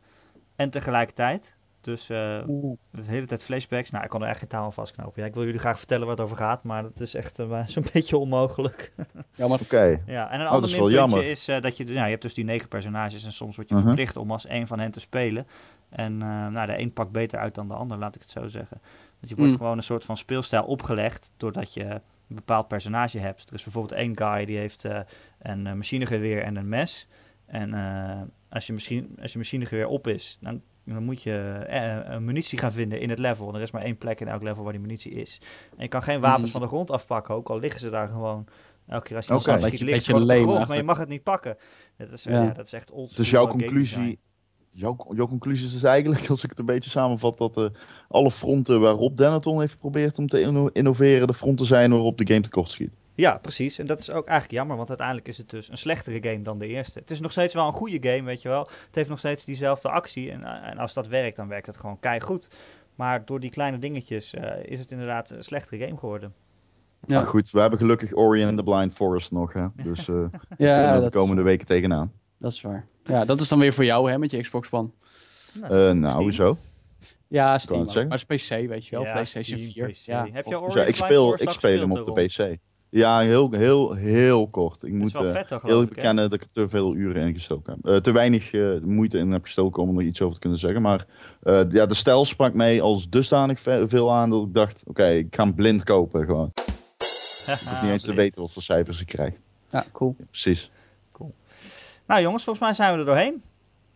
En tegelijkertijd. Dus eh, Oeh. de hele tijd flashbacks. Nou, ik kan er echt geen taal aan vastknopen. Ja, ik wil jullie graag vertellen waar het over gaat. Maar dat is echt eh, zo'n beetje onmogelijk. Jammer. Oké, Ja, en een Oh, ander is wel minpuntje jammer. is eh, dat je, nou, je hebt dus die negen personages en soms word je Mhm. verplicht om als een van hen te spelen. En eh, nou, de een pakt beter uit dan de ander, laat ik het zo zeggen. Dat je wordt Mm. gewoon een soort van speelstijl opgelegd doordat je een bepaald personage hebt. Er is bijvoorbeeld één guy die heeft eh, een machinegeweer en een mes. En eh, als, je machine, als je machinegeweer op is, dan, dan moet je eh, een munitie gaan vinden in het level. Er is maar één plek in elk level waar die munitie is. En je kan geen wapens Mhm. van de grond afpakken, ook al liggen ze daar gewoon. Elke keer als je iemand schiet, Beetje- ligt gewoon op de grond, maar je mag het niet pakken. Dat is, Ja. ja. dat is echt old dus jouw conclusie, jouw, jouw conclusie is dus eigenlijk, als ik het een beetje samenvat, dat eh, alle fronten waarop Denaton heeft geprobeerd om te inno- innoveren, de fronten zijn waarop de game tekort schiet. Ja, precies. En dat is ook eigenlijk jammer, want uiteindelijk is het dus een slechtere game dan de eerste. Het is nog steeds wel een goede game, weet je wel. Het heeft nog steeds diezelfde actie. En, eh, en als dat werkt, dan werkt het gewoon keihard. Maar door die kleine dingetjes eh, is het inderdaad een slechtere game geworden. Ja. Maar goed, we hebben gelukkig Ori and the Blind Forest nog, hè. Dus eh Ja, we de komende weken tegenaan. dat is waar. Ja, dat is dan weer voor jou, hè, met je Xbox One. Nou, Eh nou, zo. Ja, Steam maar het is PC, weet je wel. Ja, PlayStation Steam, 4. PC. Ja, Heb je. Ori ja, ik speel, Forest ik speel hem op de? PC. Ja, heel, heel, heel kort. Ik moet eh, hè? bekennen dat ik er te veel uren in gestoken heb. Eh, te weinig eh, moeite in heb gestoken om er iets over te kunnen zeggen. Maar eh, ja, de stijl sprak mij als dusdanig ve- veel aan dat ik dacht, oké, ik ga hem blind kopen gewoon. Ik hoef niet eens te weten wat voor cijfers ik krijg. Ja, cool. Ja, precies. Nou jongens, volgens mij zijn we er doorheen.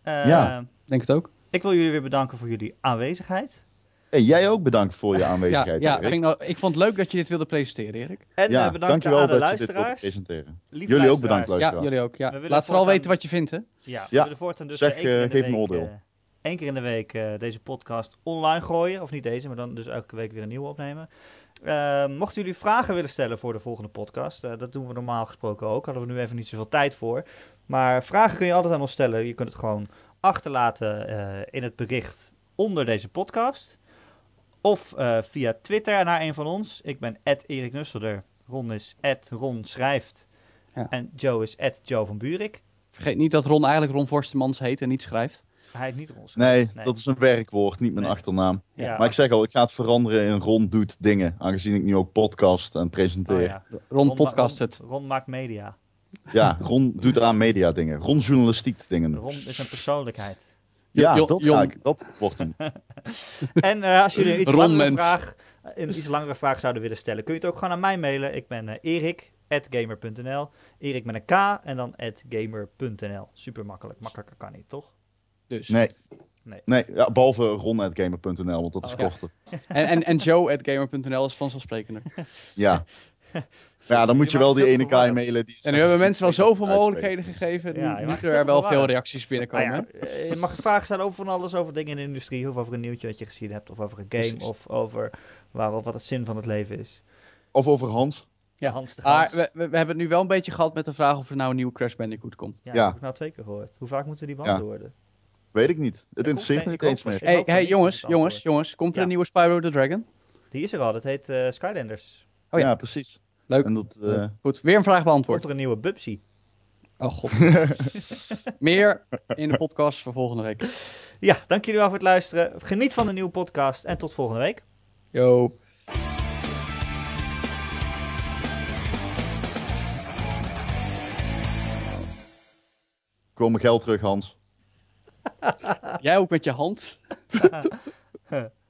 Eh, Ja. Denk het ook. Ik wil jullie weer bedanken voor jullie aanwezigheid. Hey, jij ook bedankt voor je aanwezigheid. ja nou, ik vond het leuk dat je dit wilde presenteren, Erik. En ja eh, bedankt dankjewel aan de dat je dit luisteraars. presenteren. Lieve Jullie ook bedankt, luisteraars. Ja, luisteraars. jullie ook. Ja. We Laat vooral weten wat je vindt, hè? Ja, we Ja. willen voortaan dus Zeg, één keer in eh, de geef een week, oordeel. eh, één keer in de week eh, deze podcast online gooien. Of niet deze, maar dan dus elke week weer een nieuwe opnemen. Eh, mochten jullie vragen willen stellen voor de volgende podcast, eh, dat doen we normaal gesproken ook. Hadden we nu even niet zoveel tijd voor. Maar vragen kun je altijd aan ons stellen. Je kunt het gewoon achterlaten eh, in het bericht onder deze podcast. Of eh, via Twitter naar een van ons. Ik ben Erik Nusselder. Ron is Ron Schrijft. Ja. En Joe is Joe van Buurik. Vergeet niet dat Ron eigenlijk Ron Forstemans heet en niet schrijft. Hij heeft niet Ron Nee, Schrijft. dat is een werkwoord, niet mijn Nee. achternaam. Ja. Maar ik zeg al, ik ga het veranderen in Ron doet dingen. Aangezien ik nu ook podcast en presenteer. Oh, ja. ja. Ron ma- podcast het. Ron, Ron maakt media. Ron doet aan media dingen. Ron journalistiek dingen. Ron is een persoonlijkheid. Ja, Jon- dat, Jon- ga ik, dat wordt hem. En eh, als jullie een iets langere, vraag, een iets langere vraag zouden willen stellen, kun je het ook gewoon aan mij mailen. Ik ben eh erik.gamer.nl. Erik met een K en dan gamer.nl. Super makkelijk. Makkelijker kan niet, toch? Dus. Nee. Nee. Nee, ja, behalve ron.gamer.nl, want dat is Oh, ja. korter. En, en, en Joe.gamer.nl is vanzelfsprekender. Ja. Ja, dan moet je wel die ene guy mailen. Die En nu hebben mensen wel zoveel mogelijkheden gegeven. Nu moeten er wel wel veel reacties Ah, binnenkomen. ja, hè? eh, je mag vragen stellen over van alles, over dingen in de industrie, of over een nieuwtje dat je gezien hebt, of over een game, Precies. of over wat het zin van het leven is. Of over Hans. Ja. Hans de Maar Gans. we, we, we hebben het nu wel een beetje gehad met de vraag of er nou een nieuwe Crash Bandicoot komt. Ja, Ja. dat heb ik nou twee keer gehoord. Hoe vaak moeten die beantwoorden? Weet ik niet. Het interesseert me ik niet eens meer. Ik Hey, jongens, jongens, jongens. Komt er Ja. een nieuwe Spyro the Dragon? Die is er al, dat heet eh, Skylanders. Oh ja. ja. precies. Leuk. En dat, eh, Goed, weer een vraag Wordt beantwoord. er een nieuwe Bubsy? Oh god. Meer in de podcast voor volgende week. Ja, dank jullie wel voor het luisteren. Geniet van de nieuwe podcast en tot volgende week. Yo. ik wil mijn geld terug, Hans. Jij ook met je hand.